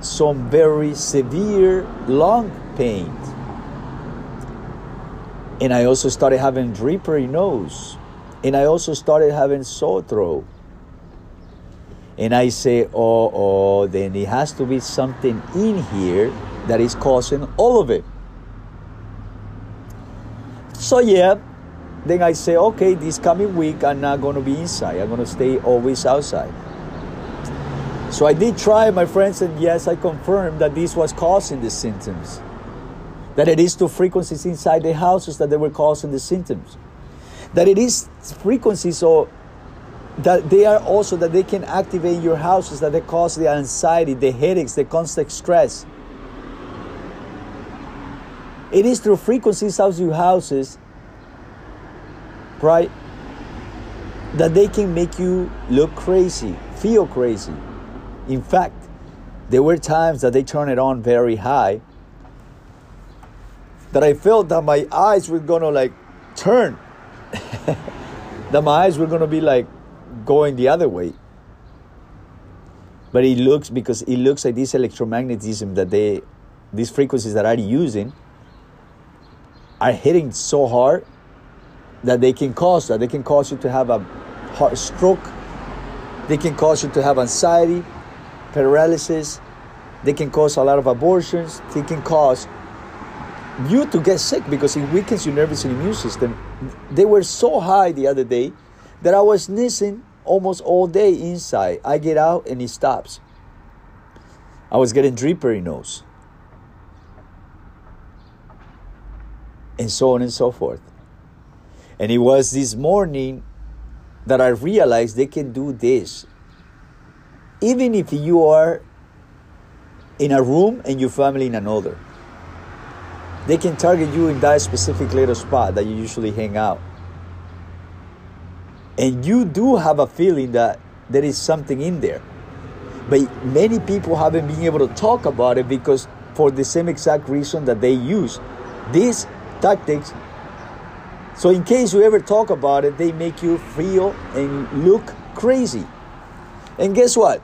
some very severe lung pain. And I also started having drippery nose. And I also started having sore throat. And I say, oh, oh, then it has to be something in here that is causing all of it. So, yeah, then I say, okay, this coming week I'm not going to be inside. I'm going to stay always outside. So I did try, my friends, and yes, I confirmed that this was causing the symptoms. That it is to frequencies inside the houses that they were causing the symptoms. That it is frequencies or that they are also that they can activate your houses that they cause the anxiety, the headaches, the constant stress. It is through frequencies of your houses, right, that they can make you look crazy, feel crazy. In fact, there were times that they turn it on very high that I felt that my eyes were gonna like turn. that my eyes were gonna be like going the other way. But it looks because it looks like this electromagnetism that they these frequencies that are using are hitting so hard that they can cause that. They can cause you to have a heart stroke. They can cause you to have anxiety, paralysis. They can cause a lot of abortions. They can cause you to get sick because it weakens your nervous and immune system. They were so high the other day that I was sneezing almost all day inside. I get out and it stops. I was getting drippery nose. And so on and so forth. And it was this morning that I realized they can do this. Even if you are in a room and your family in another, they can target you in that specific little spot that you usually hang out. And you do have a feeling that there is something in there. But many people haven't been able to talk about it because, for the same exact reason that they use these tactics so, in case you ever talk about it, they make you feel and look crazy. And guess what?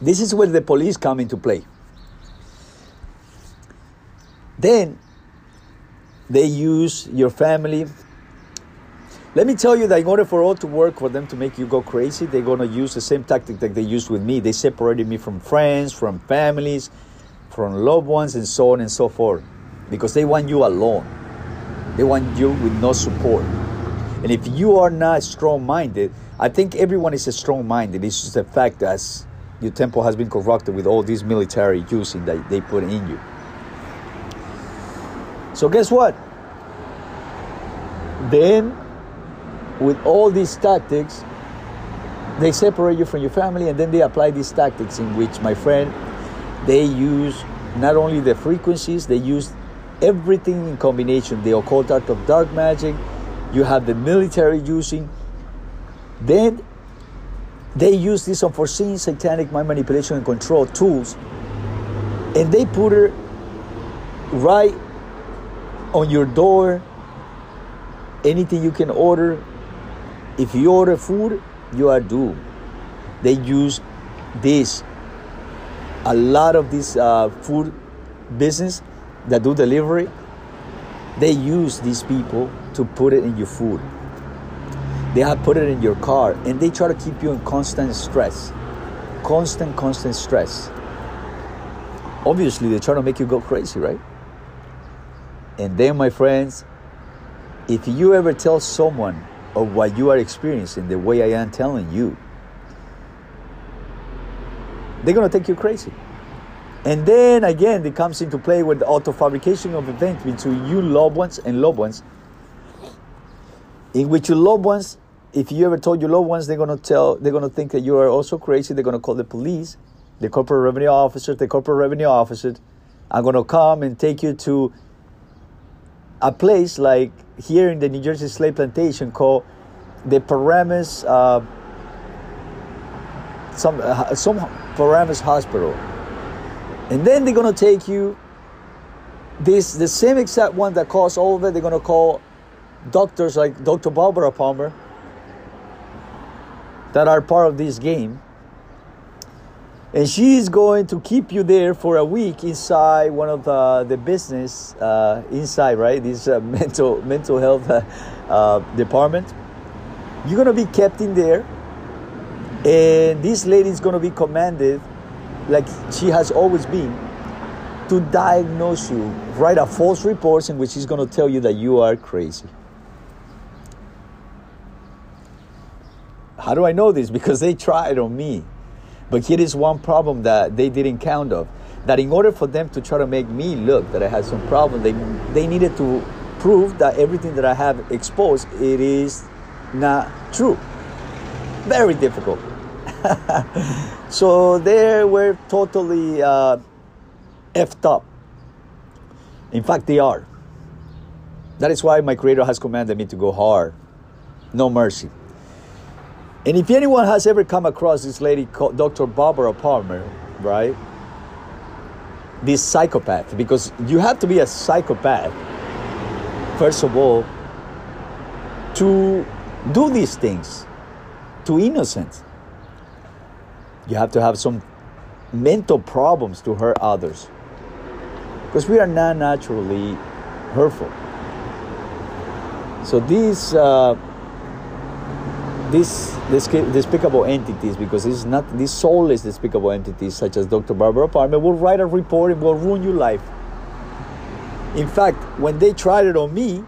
This is where the police come into play. Then they use your family. Let me tell you that in order for all to work for them to make you go crazy, they're going to use the same tactic that they used with me. They separated me from friends, from families, from loved ones, and so on and so forth because they want you alone. They want you with no support. And if you are not strong minded, I think everyone is a strong minded. It's just the fact that your temple has been corrupted with all these military juicing that they put in you. So, guess what? Then, with all these tactics, they separate you from your family and then they apply these tactics in which, my friend, they use not only the frequencies, they use everything in combination the occult art of dark magic you have the military juicing then they use these unforeseen satanic mind manipulation and control tools and they put it right on your door anything you can order if you order food you are doomed they use this a lot of this uh, food business that do delivery, they use these people to put it in your food. They have put it in your car and they try to keep you in constant stress. Constant, constant stress. Obviously, they try to make you go crazy, right? And then, my friends, if you ever tell someone of what you are experiencing the way I am telling you, they're gonna take you crazy. And then again, it comes into play with the auto fabrication of events between you loved ones and loved ones, in which your loved ones, if you ever told your loved ones, they're gonna tell, they're gonna think that you are also crazy. They're gonna call the police, the corporate revenue officers, the corporate revenue officers are gonna come and take you to a place like here in the New Jersey slave plantation called the Paramus, uh, some uh, some Paramus Hospital and then they're gonna take you this the same exact one that caused all of it, they're gonna call doctors like Dr. Barbara Palmer that are part of this game. And she's going to keep you there for a week inside one of the, the business uh, inside, right? This uh, mental mental health uh, uh department. You're gonna be kept in there, and this lady is gonna be commanded like she has always been, to diagnose you, write a false report in which she's going to tell you that you are crazy. How do I know this? Because they tried on me. But here is one problem that they didn't count of. That in order for them to try to make me look that I had some problem, they they needed to prove that everything that I have exposed it is not true. Very difficult. so they were totally uh, effed up. In fact, they are. That is why my Creator has commanded me to go hard, no mercy. And if anyone has ever come across this lady called Dr. Barbara Palmer, right? This psychopath, because you have to be a psychopath, first of all, to do these things to innocents. You have to have some mental problems to hurt others. Because we are not naturally hurtful. So these uh, these despicable entities, because it's not these soulless despicable entities such as Dr. Barbara Palmer will write a report and will ruin your life. In fact, when they tried it on me,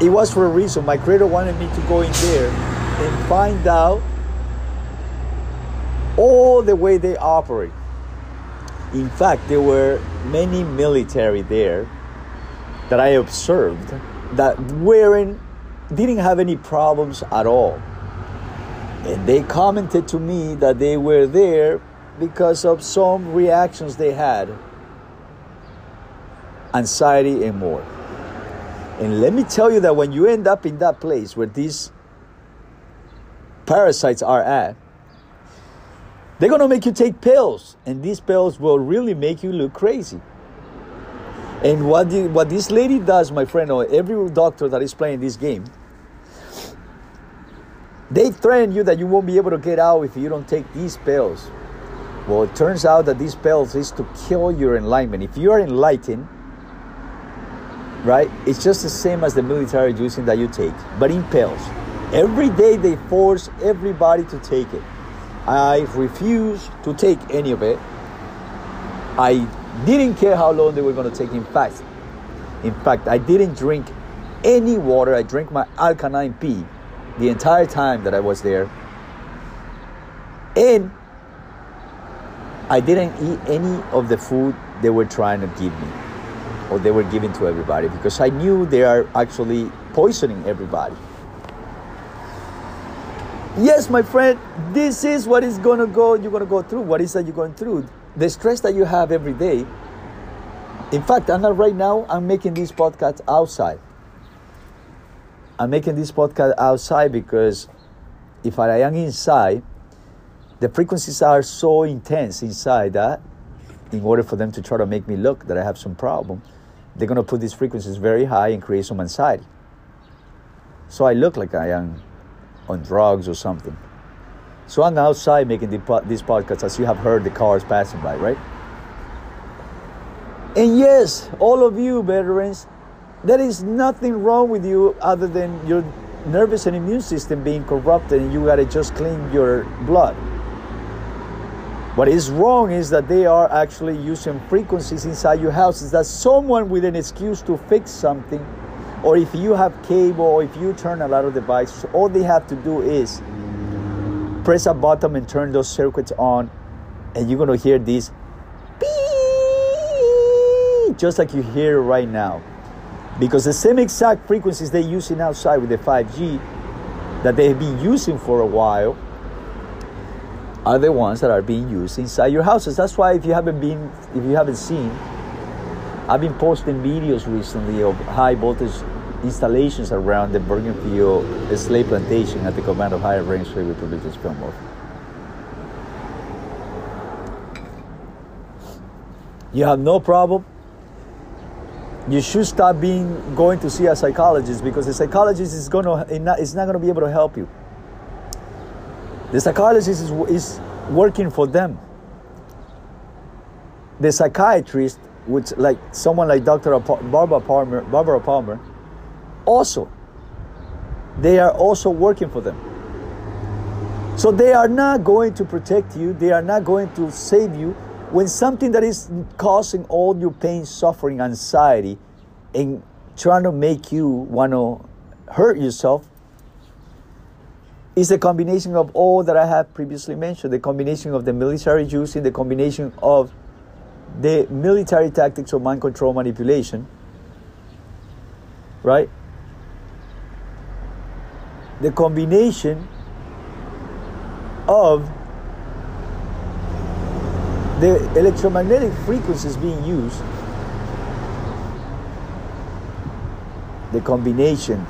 it was for a reason. My creator wanted me to go in there and find out all the way they operate. In fact, there were many military there that I observed that weren't didn't have any problems at all. And they commented to me that they were there because of some reactions they had anxiety and more. And let me tell you that when you end up in that place where these parasites are at, they're gonna make you take pills, and these pills will really make you look crazy. And what the, what this lady does, my friend, or every doctor that is playing this game, they threaten you that you won't be able to get out if you don't take these pills. Well, it turns out that these pills is to kill your enlightenment. If you are enlightened, right, it's just the same as the military juicing that you take, but in pills. Every day they force everybody to take it. I refused to take any of it. I didn't care how long they were going to take. In fact, in fact, I didn't drink any water. I drank my alkaline P the entire time that I was there. And I didn't eat any of the food they were trying to give me or they were giving to everybody because I knew they are actually poisoning everybody. Yes, my friend, this is what is gonna go, you're gonna go through. What is that you're going through? The stress that you have every day. In fact, I'm not right now, I'm making this podcast outside. I'm making this podcast outside because if I am inside, the frequencies are so intense inside that in order for them to try to make me look that I have some problem, they're gonna put these frequencies very high and create some anxiety. So I look like I am on drugs or something. So I'm outside making the, this podcast as you have heard the cars passing by, right? And yes, all of you veterans, there is nothing wrong with you other than your nervous and immune system being corrupted and you gotta just clean your blood. What is wrong is that they are actually using frequencies inside your house. Is that someone with an excuse to fix something or if you have cable or if you turn a lot of devices, all they have to do is press a button and turn those circuits on, and you're gonna hear this beep, just like you hear right now. Because the same exact frequencies they're using outside with the 5G that they've been using for a while are the ones that are being used inside your houses. That's why if you haven't been if you haven't seen I've been posting videos recently of high voltage installations around the Bergenfield slave plantation at the command of Higher Range Slavery Provisions Film You have no problem. You should stop being going to see a psychologist because the psychologist is gonna is not gonna be able to help you. The psychologist is, is working for them. The psychiatrist which like someone like Dr. Barbara Palmer, Barbara Palmer, also they are also working for them. So they are not going to protect you, they are not going to save you when something that is causing all your pain, suffering, anxiety, and trying to make you want to hurt yourself, is a combination of all that I have previously mentioned the combination of the military juicing the combination of the military tactics of mind control manipulation, right? The combination of the electromagnetic frequencies being used, the combination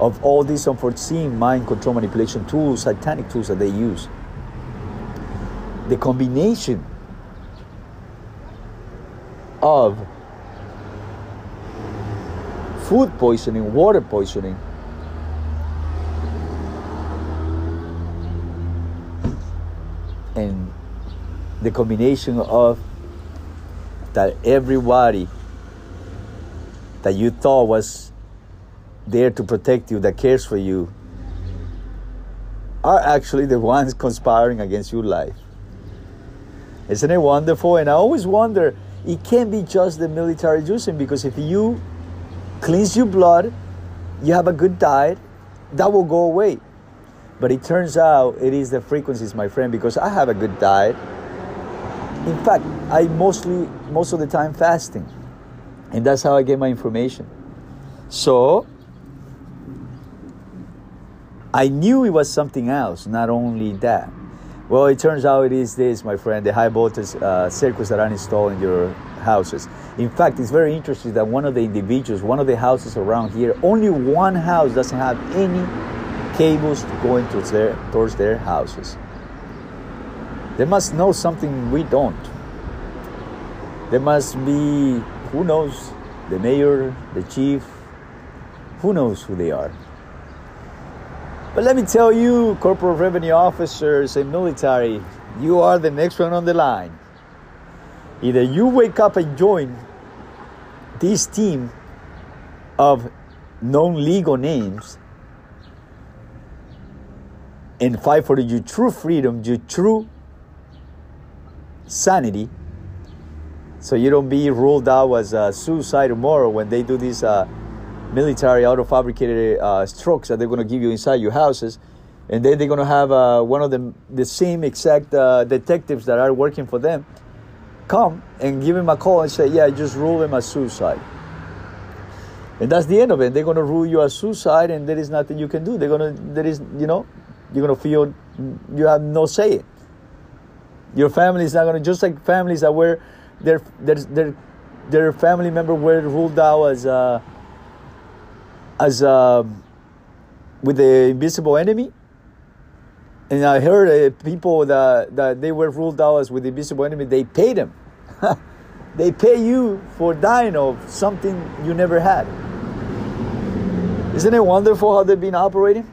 of all these unforeseen mind control manipulation tools, satanic tools that they use, the combination of food poisoning, water poisoning, and the combination of that everybody that you thought was there to protect you, that cares for you, are actually the ones conspiring against your life. Isn't it wonderful? And I always wonder, it can't be just the military juicing because if you cleanse your blood, you have a good diet, that will go away. But it turns out it is the frequencies, my friend, because I have a good diet. In fact, I mostly, most of the time fasting. And that's how I get my information. So, I knew it was something else, not only that. Well, it turns out it is this, my friend, the high voltage uh, circuits that are installed in your houses. In fact, it's very interesting that one of the individuals, one of the houses around here, only one house doesn't have any cables going towards their, towards their houses. They must know something we don't. They must be, who knows, the mayor, the chief, who knows who they are. But let me tell you, corporate revenue officers and military, you are the next one on the line. Either you wake up and join this team of known legal names and fight for your true freedom, your true sanity, so you don't be ruled out as a suicide tomorrow when they do these uh, military auto fabricated uh, strokes that they're going to give you inside your houses. And then they're going to have uh, one of them, the same exact uh, detectives that are working for them come and give him a call and say, Yeah, just rule him as suicide. And that's the end of it. They're going to rule you as suicide, and there is nothing you can do. They're going to, there is, you know, you're going to feel you have no say. Your family is not going to, just like families that were, their, their, their, their family member were ruled out as, uh, as uh, with the invisible enemy. And I heard uh, people that, that they were ruled out as with the invisible enemy, they paid them. they pay you for dying of something you never had. Isn't it wonderful how they've been operating?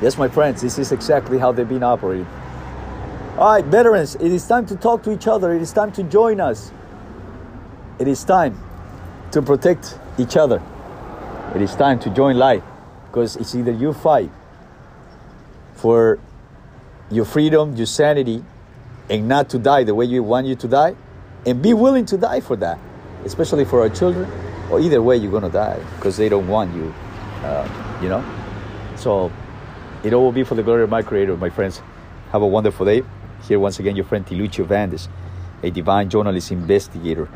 Yes, my friends, this is exactly how they've been operating. All right, veterans, it is time to talk to each other. It is time to join us. It is time to protect each other. It is time to join life because it's either you fight for your freedom, your sanity, and not to die the way you want you to die, and be willing to die for that, especially for our children, or either way you're gonna die because they don't want you, uh, you know. So it all will be for the glory of my Creator, my friends. Have a wonderful day. Here once again, your friend Tiluchi of Andes, a divine journalist investigator,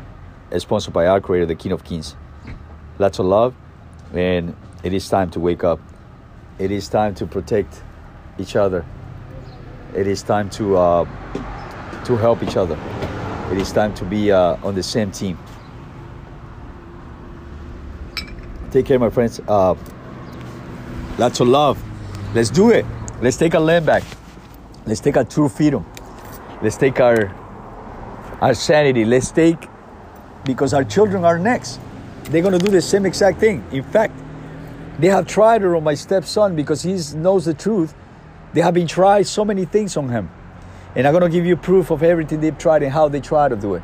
sponsored by our Creator, the King of Kings. Lots of love, and it is time to wake up. It is time to protect each other. It is time to uh, to help each other. It is time to be uh, on the same team. Take care, my friends. Uh, lots of love. Let's do it. Let's take our land back. Let's take our true freedom. Let's take our our sanity. Let's take because our children are next. They're gonna do the same exact thing. In fact, they have tried it on my stepson because he knows the truth. They have been tried so many things on him. And I'm gonna give you proof of everything they've tried and how they try to do it.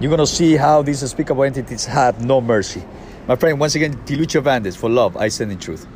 You're gonna see how these unspeakable entities have no mercy. My friend, once again, Tiluchi of Andes, for love, I send in truth.